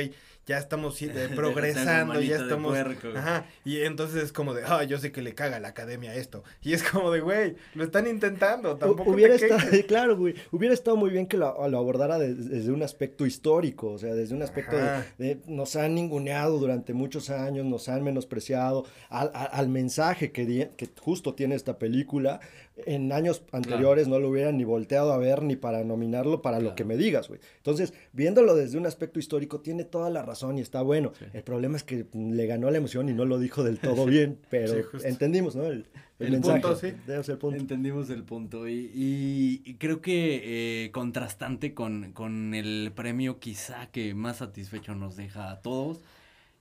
Speaker 3: ya estamos eh, progresando, ya estamos... Ajá, y entonces es como de, ah, yo sé que le caga a la academia esto. Y es como de, güey, lo están intentando, tampoco
Speaker 1: Hu- hubiera
Speaker 3: te
Speaker 1: estado, claro, güey, hubiera estado muy bien que lo, lo abordara de- desde un aspecto histórico, o sea, desde un aspecto de, de nos han ninguneado durante muchos años, nos han menospreciado al, al- al mensaje que, di- que justo tiene esta película. En años anteriores no lo hubieran ni volteado a ver ni para nominarlo para lo que me digas, güey. Entonces, viéndolo desde un aspecto histórico, tiene toda la razón y está bueno.
Speaker 2: Sí.
Speaker 1: El problema es que le ganó la emoción y no lo dijo del todo bien, pero
Speaker 3: Sí,
Speaker 1: entendimos, ¿no? El, el
Speaker 3: El
Speaker 1: mensaje.
Speaker 3: punto, sí.
Speaker 1: Debe ser el punto.
Speaker 2: Entendimos el punto y, y- y creo que eh, contrastante con, con el premio quizá que más satisfecho nos deja a todos.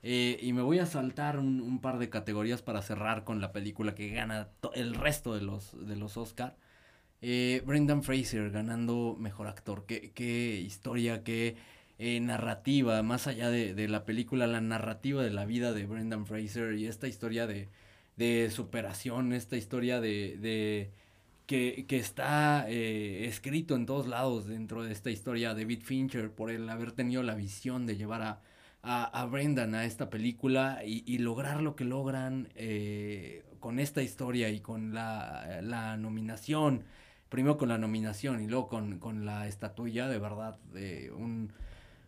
Speaker 2: Eh, y me voy a saltar un, un par de categorías para cerrar con la película que gana el resto de los, de los Oscar. Eh, Brendan Fraser ganando mejor actor. Qué, qué historia, qué eh, narrativa, más allá de, de la película, la narrativa de la vida de Brendan Fraser y esta historia de, de superación, esta historia de, de que, que está eh, escrito en todos lados dentro de esta historia David Fincher por el haber tenido la visión de llevar a, a, a Brendan a esta película y, y lograr lo que logran eh, con esta historia y con la, la nominación, primero con la nominación y luego con, con la estatuilla, de verdad, de un,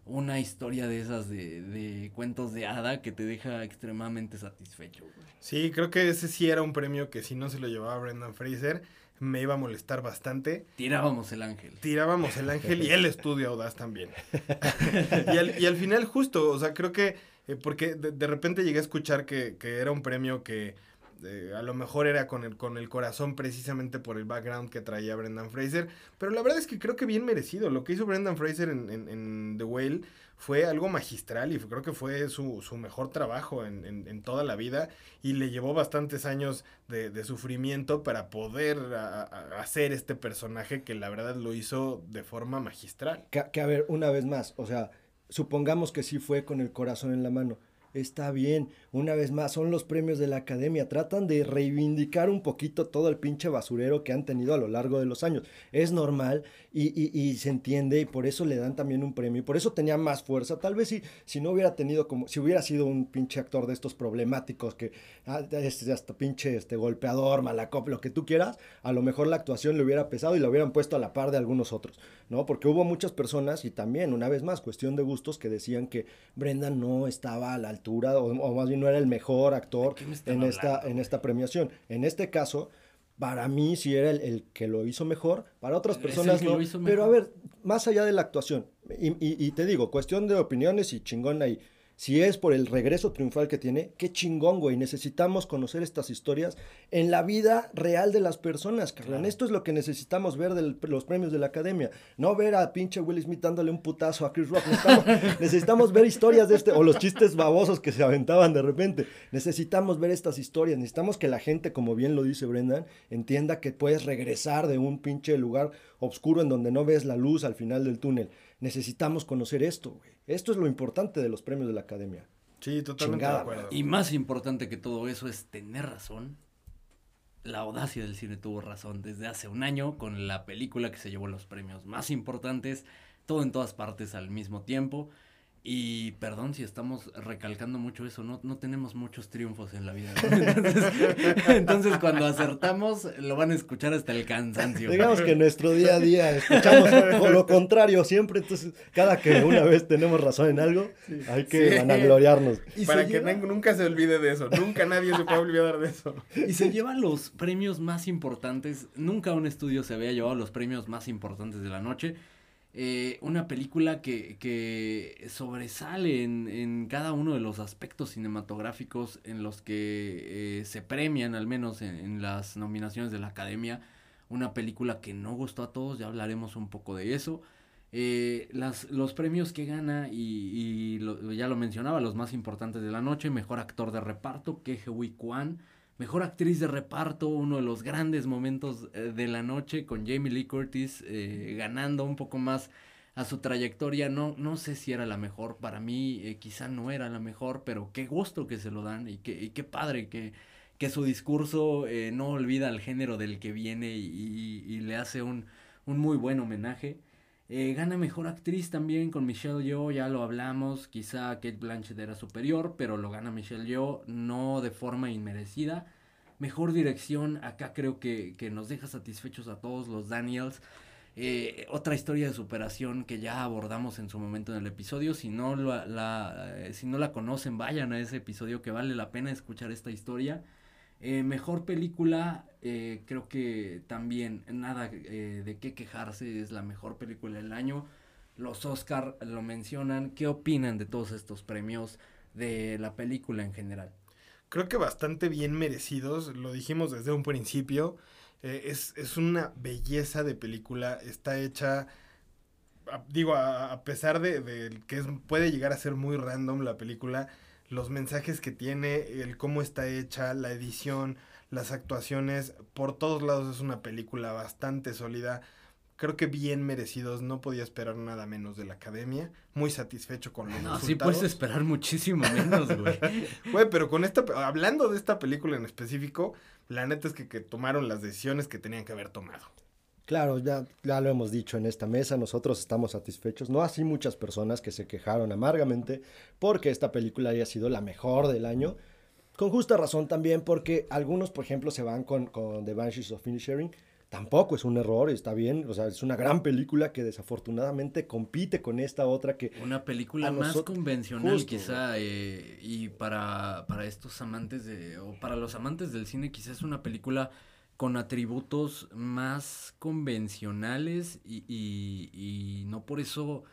Speaker 2: una historia de esas de, de cuentos de hada que te deja extremadamente satisfecho. güey.
Speaker 3: Sí, creo que ese sí era un premio que si no se lo llevaba Brendan Fraser, me iba a molestar bastante.
Speaker 2: Tirábamos el ángel.
Speaker 3: tirábamos el ángel y el estudio audaz también. y, al, y al final justo, o sea, creo que, eh, porque de, de repente llegué a escuchar que, que era un premio que a lo mejor era con el, con el corazón precisamente por el background que traía Brendan Fraser, pero la verdad es que creo que bien merecido. Lo que hizo Brendan Fraser en, en- en The Whale fue algo magistral y creo que fue su, su mejor trabajo en, en- toda la vida y le llevó bastantes años de, de sufrimiento para poder hacer este personaje que la verdad lo hizo de forma magistral.
Speaker 1: Que, que, a ver, una vez más, o sea, supongamos que sí fue con el corazón en la mano. Está bien, una vez más, son los premios de la academia. Tratan de reivindicar un poquito todo el pinche basurero que han tenido a lo largo de los años. Es normal y, y- y se entiende y por eso le dan también un premio. y Por eso tenía más fuerza. Tal vez si, si no hubiera tenido como, si hubiera sido un pinche actor de estos problemáticos que ah, es hasta pinche este, golpeador, malacop, lo que tú quieras, a lo mejor la actuación le hubiera pesado y lo hubieran puesto a la par de algunos otros, ¿no? Porque hubo muchas personas y también, una vez más, cuestión de gustos que decían que Brendan no estaba a la altura o, o más bien no era el mejor actor en esta, en esta premiación. En este caso, para mí sí era el, el que lo hizo mejor, para otras personas no.
Speaker 2: lo hizo
Speaker 1: Pero a ver, más allá de la actuación, y, y- y te digo, cuestión de opiniones y chingón ahí. Si es por el regreso triunfal que tiene, qué chingón, güey. Necesitamos conocer estas historias en la vida real de las personas, carnal. Esto es lo que necesitamos ver de los premios de la academia. No ver a pinche Will Smith dándole un putazo a Chris Rock. Necesitamos, necesitamos ver historias de este, o los chistes babosos que se aventaban de repente. Necesitamos ver estas historias. Necesitamos que la gente, como bien lo dice Brendan, entienda que puedes regresar de un pinche lugar oscuro en donde no ves la luz al final del túnel. Necesitamos conocer esto, güey. Esto es lo importante de los premios de la academia.
Speaker 3: Sí, totalmente
Speaker 1: Chingada,
Speaker 3: de acuerdo.
Speaker 2: Y más importante que todo eso es tener razón. La audacia del cine tuvo razón desde hace un año con la película que se llevó los premios más importantes, todo en todas partes al mismo tiempo. Y perdón si estamos recalcando mucho eso, no, no tenemos muchos triunfos en la vida. ¿no? Entonces, entonces, cuando acertamos lo van a escuchar hasta el cansancio.
Speaker 1: Digamos que en nuestro día a día escuchamos lo contrario siempre, entonces cada que una vez tenemos razón en algo, hay que
Speaker 3: Sí.
Speaker 1: vanagloriarnos.
Speaker 2: Y
Speaker 3: Para que
Speaker 2: lleva-
Speaker 3: nunca se olvide de eso. Nunca nadie se puede olvidar de eso.
Speaker 2: Y se llevan los premios más importantes. Nunca un estudio se había llevado los premios más importantes de la noche. Eh, una película que, que sobresale en, en cada uno de los aspectos cinematográficos en los que eh, se premian, al menos en, las nominaciones de la academia. Una película que no gustó a todos, ya hablaremos un poco de eso. Eh, las, los premios que gana, y, y ya lo mencionaba, los más importantes de la noche, mejor actor de reparto, Hui Kwan, mejor actriz de reparto, uno de los grandes momentos eh, de la noche, con Jamie Lee Curtis eh, ganando un poco más a su trayectoria, no, no sé si era la mejor, para mí eh, quizá no era la mejor, pero qué gusto que se lo dan y qué, y qué padre que, que su discurso eh, no olvida al género del que viene y, y- y le hace un, un muy buen homenaje. Eh, gana mejor actriz también con Michelle Yeoh, ya lo hablamos, quizá Kate Blanchett era superior, pero lo gana Michelle Yeoh, no de forma inmerecida. Mejor dirección, acá creo que, que nos deja satisfechos a todos los Daniels. Eh, otra historia de superación que ya abordamos en su momento en el episodio. Si no la, eh, si no la conocen, vayan a ese episodio que vale la pena escuchar esta historia. Eh, mejor película, creo que también nada de qué quejarse, es la mejor película del año. Los Oscar lo mencionan. ¿Qué opinan de todos estos premios de la película en general?
Speaker 3: Creo que bastante bien merecidos, lo dijimos desde un principio. eh, es, es una belleza de película, está hecha, digo, a, a pesar de, de que es- puede llegar a ser muy random la película, los mensajes que tiene, el cómo está hecha, la edición, las actuaciones, por todos lados es una película bastante sólida. Creo que bien merecidos, no podía esperar nada menos de la academia. Muy satisfecho con los
Speaker 2: No, sí puedes esperar muchísimo menos, güey.
Speaker 3: Güey, pero con esta, hablando de esta película en específico, la neta es que, que tomaron las decisiones que tenían que haber tomado.
Speaker 1: Claro, ya, ya lo hemos dicho en esta mesa, nosotros estamos satisfechos, no así muchas personas que se quejaron amargamente porque esta película haya sido la mejor del año, con justa razón también porque algunos, por ejemplo, se van con, con The Banshees of Inisherin, tampoco es un error, está bien, o sea, es una gran película que desafortunadamente compite con esta otra que
Speaker 2: Una película más convencional
Speaker 1: justo,
Speaker 2: quizá eh, y para, para estos amantes de, o para los amantes del cine quizás es una película con atributos más convencionales y, y- y no por eso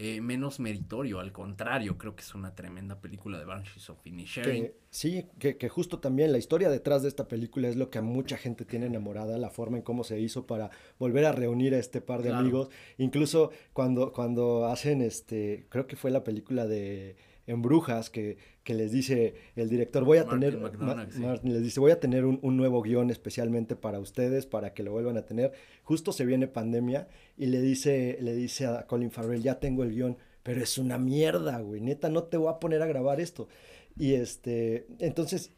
Speaker 2: eh, menos meritorio, al contrario, creo que es una tremenda película de Banshees of Inisherin.
Speaker 1: Sí, que, que justo también la historia detrás de esta película es lo que a mucha gente tiene enamorada, la forma en cómo se hizo para volver a reunir a este par de
Speaker 2: Claro.
Speaker 1: amigos. Incluso cuando, cuando hacen, este, creo que fue la película de En Brujas, que, que les dice el director, voy a
Speaker 2: Martin
Speaker 1: tener,
Speaker 2: McDonagh,
Speaker 1: Ma-
Speaker 2: sí.
Speaker 1: Martin les dice, voy a tener un, un nuevo guion especialmente para ustedes, para que lo vuelvan a tener. Justo se viene pandemia y le dice, le dice a Colin Farrell, ya tengo el guion, pero es una mierda, güey, neta, no te voy a poner a grabar esto. Y este, entonces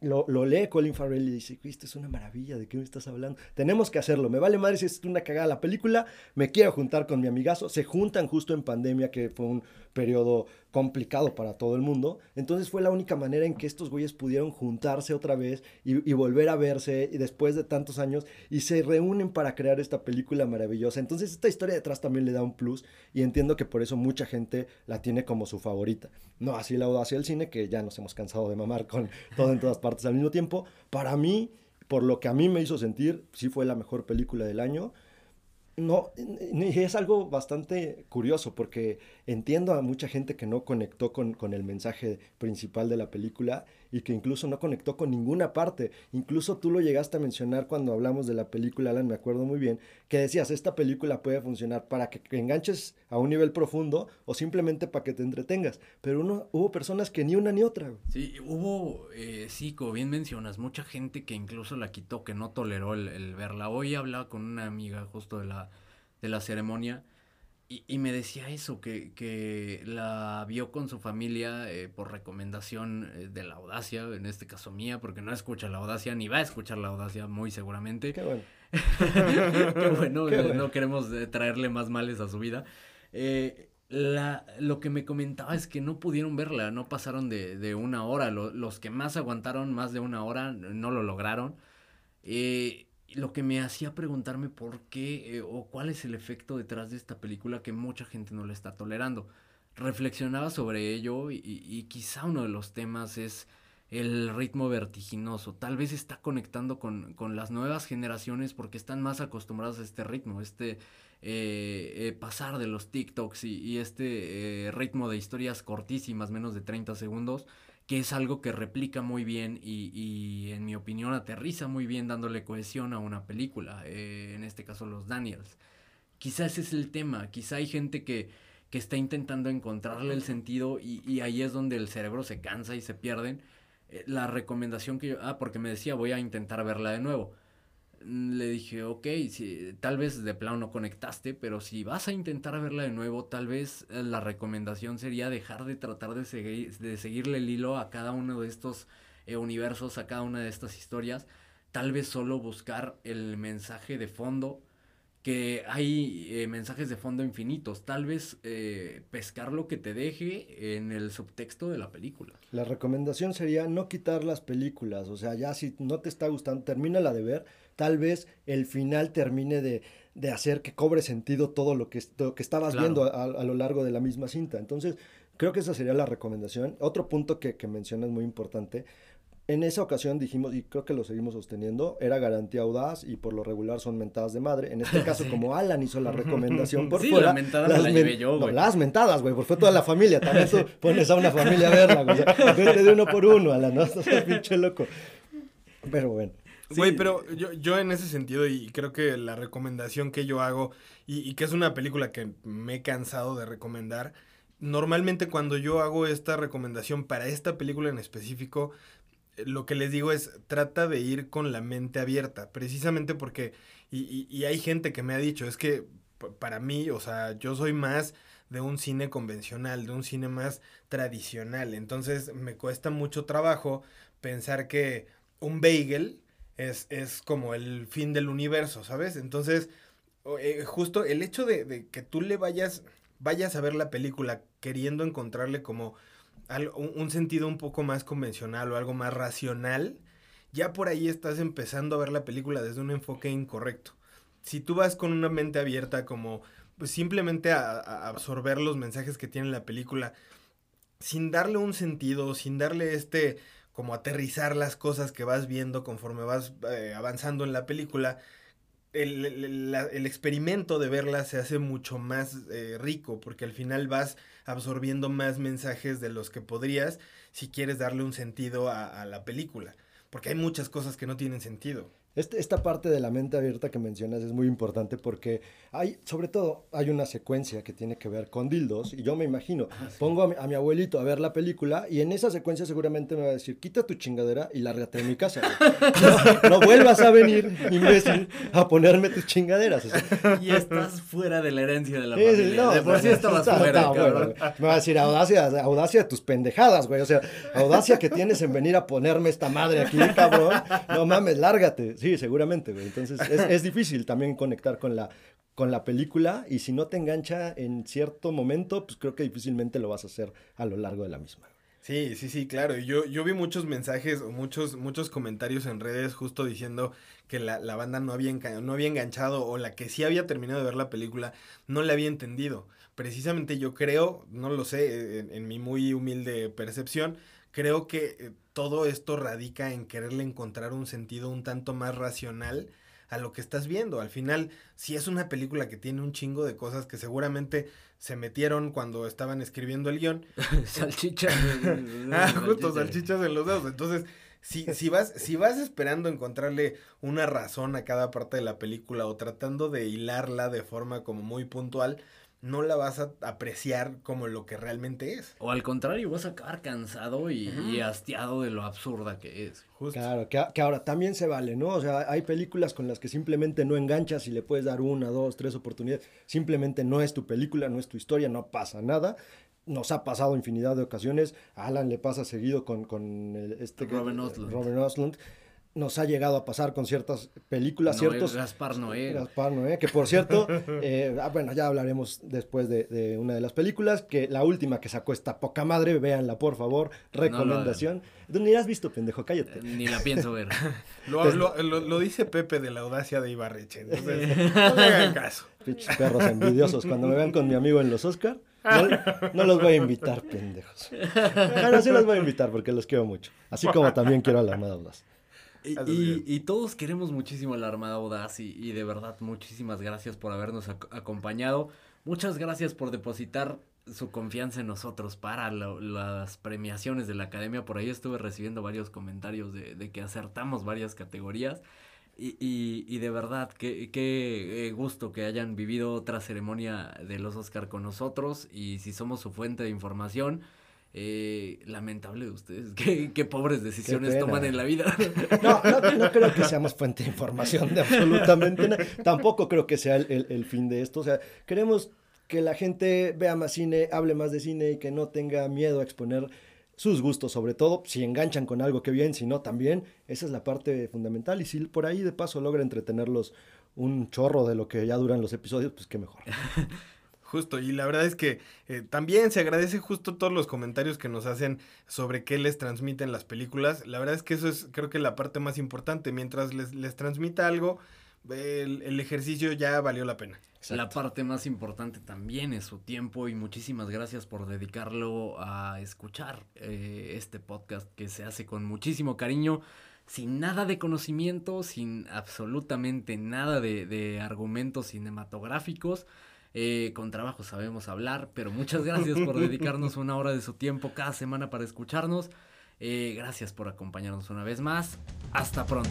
Speaker 1: lo, lo lee Colin Farrell y dice, "Güey, esto es una maravilla, ¿de qué me estás hablando? Tenemos que hacerlo, me vale madre si es una cagada la película, me quiero juntar con mi amigazo, se juntan justo en pandemia, que fue un periodo complicado para todo el mundo, entonces fue la única manera en que estos güeyes pudieron juntarse otra vez y, volver a verse y después de tantos años y se reúnen para crear esta película maravillosa, entonces esta historia detrás también le da un plus y entiendo que por eso mucha gente la tiene como su favorita, no así la audacia del cine, que ya nos hemos cansado de mamar con todo en todas partes al mismo tiempo, para mí, por lo que a mí me hizo sentir, sí fue la mejor película del año, No, y es algo bastante curioso porque entiendo a mucha gente que no conectó con, con, el mensaje principal de la película y que incluso no conectó con ninguna parte. Incluso tú lo llegaste a mencionar cuando hablamos de la película, Alan, me acuerdo muy bien, que decías, esta película puede funcionar para que enganches a un nivel profundo o simplemente para que te entretengas. Pero uno, hubo personas que ni una ni otra.
Speaker 2: Sí, hubo, eh, sí, como bien mencionas, mucha gente que incluso la quitó, que no toleró el, el verla. Hoy hablaba con una amiga justo de la de la ceremonia. Y, me decía eso, que, que, la vio con su familia eh, por recomendación eh, de la audacia, en este caso mía, porque no escucha la audacia, ni va a escuchar la audacia muy seguramente.
Speaker 1: Qué bueno.
Speaker 2: Qué bueno, no queremos eh, traerle más males a su vida. la, lo que me comentaba es que no pudieron verla, no pasaron de, de una hora. los que más aguantaron más de una hora no lo lograron. Eh, lo que me hacía preguntarme por qué eh, o cuál es el efecto detrás de esta película que mucha gente no le está tolerando. Reflexionaba sobre ello y, quizá uno de los temas es el ritmo vertiginoso. Tal vez está conectando con, con las nuevas generaciones porque están más acostumbrados a este ritmo, este eh, eh, pasar de los TikToks y, y este ritmo de historias cortísimas, menos de 30 segundos que es algo que replica muy bien y, en mi opinión aterriza muy bien dándole cohesión a una película, eh, en este caso los Daniels. Quizá ese es el tema, quizá hay gente que, que está intentando encontrarle el sentido y, ahí es donde el cerebro se cansa y se pierden. Eh, la recomendación que yo, ah, porque me decía voy a intentar verla de nuevo le dije, ok, si, tal vez de plano no conectaste, pero si vas a intentar verla de nuevo, tal vez eh, la recomendación sería dejar de tratar de, seguir, de seguirle el hilo a cada uno de estos eh, universos, a cada una de estas historias, tal vez solo buscar el mensaje de fondo, que hay eh, mensajes de fondo infinitos, tal vez pescar lo que te deje en el subtexto de la película.
Speaker 1: La recomendación sería no quitar las películas, o sea, ya si no te está gustando, termina la de ver tal vez el final termine de, hacer que cobre sentido todo lo que, que estabas viendo a, lo largo de la misma cinta. Entonces, creo que esa sería la recomendación. Otro punto que, que mencionas muy importante. En esa ocasión dijimos, y creo que lo seguimos sosteniendo, era garantía audaz y por lo regular son mentadas de madre. En este caso, como Alan hizo la recomendación por fuera.
Speaker 2: La mentada las, la yo,
Speaker 1: no, las mentadas, güey, porque fue toda la familia. También tú pones a una familia a verla, güey. Vete de uno por uno, Alan, no estás pinche loco. Pero bueno.
Speaker 3: Güey, pero yo, yo en ese sentido, y creo que la recomendación que yo hago, y, que es una película que me he cansado de recomendar, normalmente cuando yo hago esta recomendación para esta película en específico, eh, lo que les digo es trata de ir con la mente abierta, precisamente porque, y, y hay gente que me ha dicho, es que para mí, o sea, yo soy más de un cine convencional, de un cine más tradicional, entonces me cuesta mucho trabajo pensar que un bagel es, es como el fin del universo, ¿sabes? Entonces, eh, justo el hecho de, que tú le vayas, vayas a ver la película queriendo encontrarle como un, sentido un poco más convencional o algo más racional, ya por ahí estás empezando a ver la película desde un enfoque incorrecto. Si tú vas con una mente abierta como pues simplemente a, a absorber los mensajes que tiene la película, sin darle un sentido, sin darle este como aterrizar las cosas que vas viendo conforme vas eh, avanzando en la película, el, el, experimento de verla se hace mucho más eh, rico porque al final vas absorbiendo más mensajes de los que podrías si quieres darle un sentido a la película. Porque hay muchas cosas que no tienen sentido.
Speaker 1: Este, esta parte de la mente abierta que mencionas es muy importante porque hay, sobre todo, hay una secuencia que tiene que ver con dildos y yo me imagino, ah, pongo a mi, abuelito a ver la película y en esa secuencia seguramente me va a decir, quita tu chingadera y lárgate de mi casa. No, vuelvas a venir, imbécil, a ponerme tus chingaderas.
Speaker 2: Y estás fuera de la herencia de la familia. de por sí estabas fuera,
Speaker 1: Me va a decir, audacia, audacia de tus pendejadas, güey. O sea, audacia que tienes en venir a ponerme esta madre aquí, cabrón. No mames, lárgate. Sí, seguramente, güey. Entonces es, difícil también conectar con la, con la película y si no te engancha en cierto momento, pues creo que difícilmente lo vas a hacer a lo largo de la misma.
Speaker 3: Sí, sí, sí, claro. Yo, yo vi muchos mensajes o muchos, muchos comentarios en redes justo diciendo que la, banda no había, no había enganchado o la que sí había terminado de ver la película no la había entendido. Precisamente yo creo, no lo sé, en, en mi muy humilde percepción, creo que eh, todo esto radica en quererle encontrar un sentido un tanto más racional a lo que estás viendo. Al final, si es una película que tiene un chingo de cosas que seguramente se metieron cuando estaban escribiendo el guion.
Speaker 2: Salchichas.
Speaker 3: ah, justo, salchichas en los dedos. Entonces, si, si, vas, si vas esperando encontrarle una razón a cada parte de la película o tratando de hilarla de forma como muy puntual, no la vas a apreciar como lo que realmente es.
Speaker 2: O al contrario, vas a acabar cansado y, y hastiado de lo absurda que es.
Speaker 1: Justo. Claro, que, que, ahora también se vale, ¿no? O sea, hay películas con las que simplemente no enganchas y le puedes dar una, dos, tres oportunidades. Simplemente no es tu película, no es tu historia, no pasa nada. Nos ha pasado infinidad de ocasiones. A Alan le pasa seguido con, con el, este
Speaker 2: Robin.
Speaker 1: Robin Ostlund nos ha llegado a pasar con ciertas películas,
Speaker 2: Noé,
Speaker 1: ciertos...
Speaker 2: Gaspar Noé.
Speaker 1: Gaspar Noé, que por cierto, eh, ah, bueno, ya hablaremos después de, de, una de las películas, que la última que sacó esta poca madre, véanla por favor, recomendación. No ni la has visto, pendejo, cállate.
Speaker 2: Eh, ni la pienso ver.
Speaker 3: lo, lo, lo, lo, dice Pepe de la audacia de Ibarreche, entonces no me hagan caso.
Speaker 1: Pichos perros envidiosos, cuando me vean con mi amigo en los Oscar, no, no, los voy a invitar, pendejos. Bueno, sí los voy a invitar porque los quiero mucho, así como también quiero a la Armada Audaz.
Speaker 2: Y, y, y, todos queremos muchísimo a la Armada Audaz y, y, de verdad muchísimas gracias por habernos ac acompañado. Muchas gracias por depositar su confianza en nosotros para lo, las premiaciones de la academia. Por ahí estuve recibiendo varios comentarios de, de que acertamos varias categorías. Y, y, y, de verdad, qué, qué gusto que hayan vivido otra ceremonia de los Oscar con nosotros. Y si somos su fuente de información, eh, lamentable de ustedes. Qué, qué pobres decisiones qué toman en la vida.
Speaker 1: No, no, no, creo que seamos fuente de información de absolutamente nada. Tampoco creo que sea el, el, el, fin de esto. O sea, queremos que la gente vea más cine, hable más de cine y que no tenga miedo a exponer sus gustos, sobre todo si enganchan con algo que bien, si no también. Esa es la parte fundamental. Y si por ahí de paso logra entretenerlos un chorro de lo que ya duran los episodios, pues qué mejor.
Speaker 3: Justo, y la verdad es que eh, también se agradece justo todos los comentarios que nos hacen sobre qué les transmiten las películas. La verdad es que eso es creo que la parte más importante. Mientras les, les transmita algo, el, el, ejercicio ya valió la pena.
Speaker 2: Exacto. La parte más importante también es su tiempo y muchísimas gracias por dedicarlo a escuchar eh, este podcast que se hace con muchísimo cariño sin nada de conocimiento, sin absolutamente nada de, de argumentos cinematográficos. Eh, con trabajo sabemos hablar, pero muchas gracias por dedicarnos una hora de su tiempo cada semana para escucharnos. Eh, gracias por acompañarnos una vez más. Hasta pronto.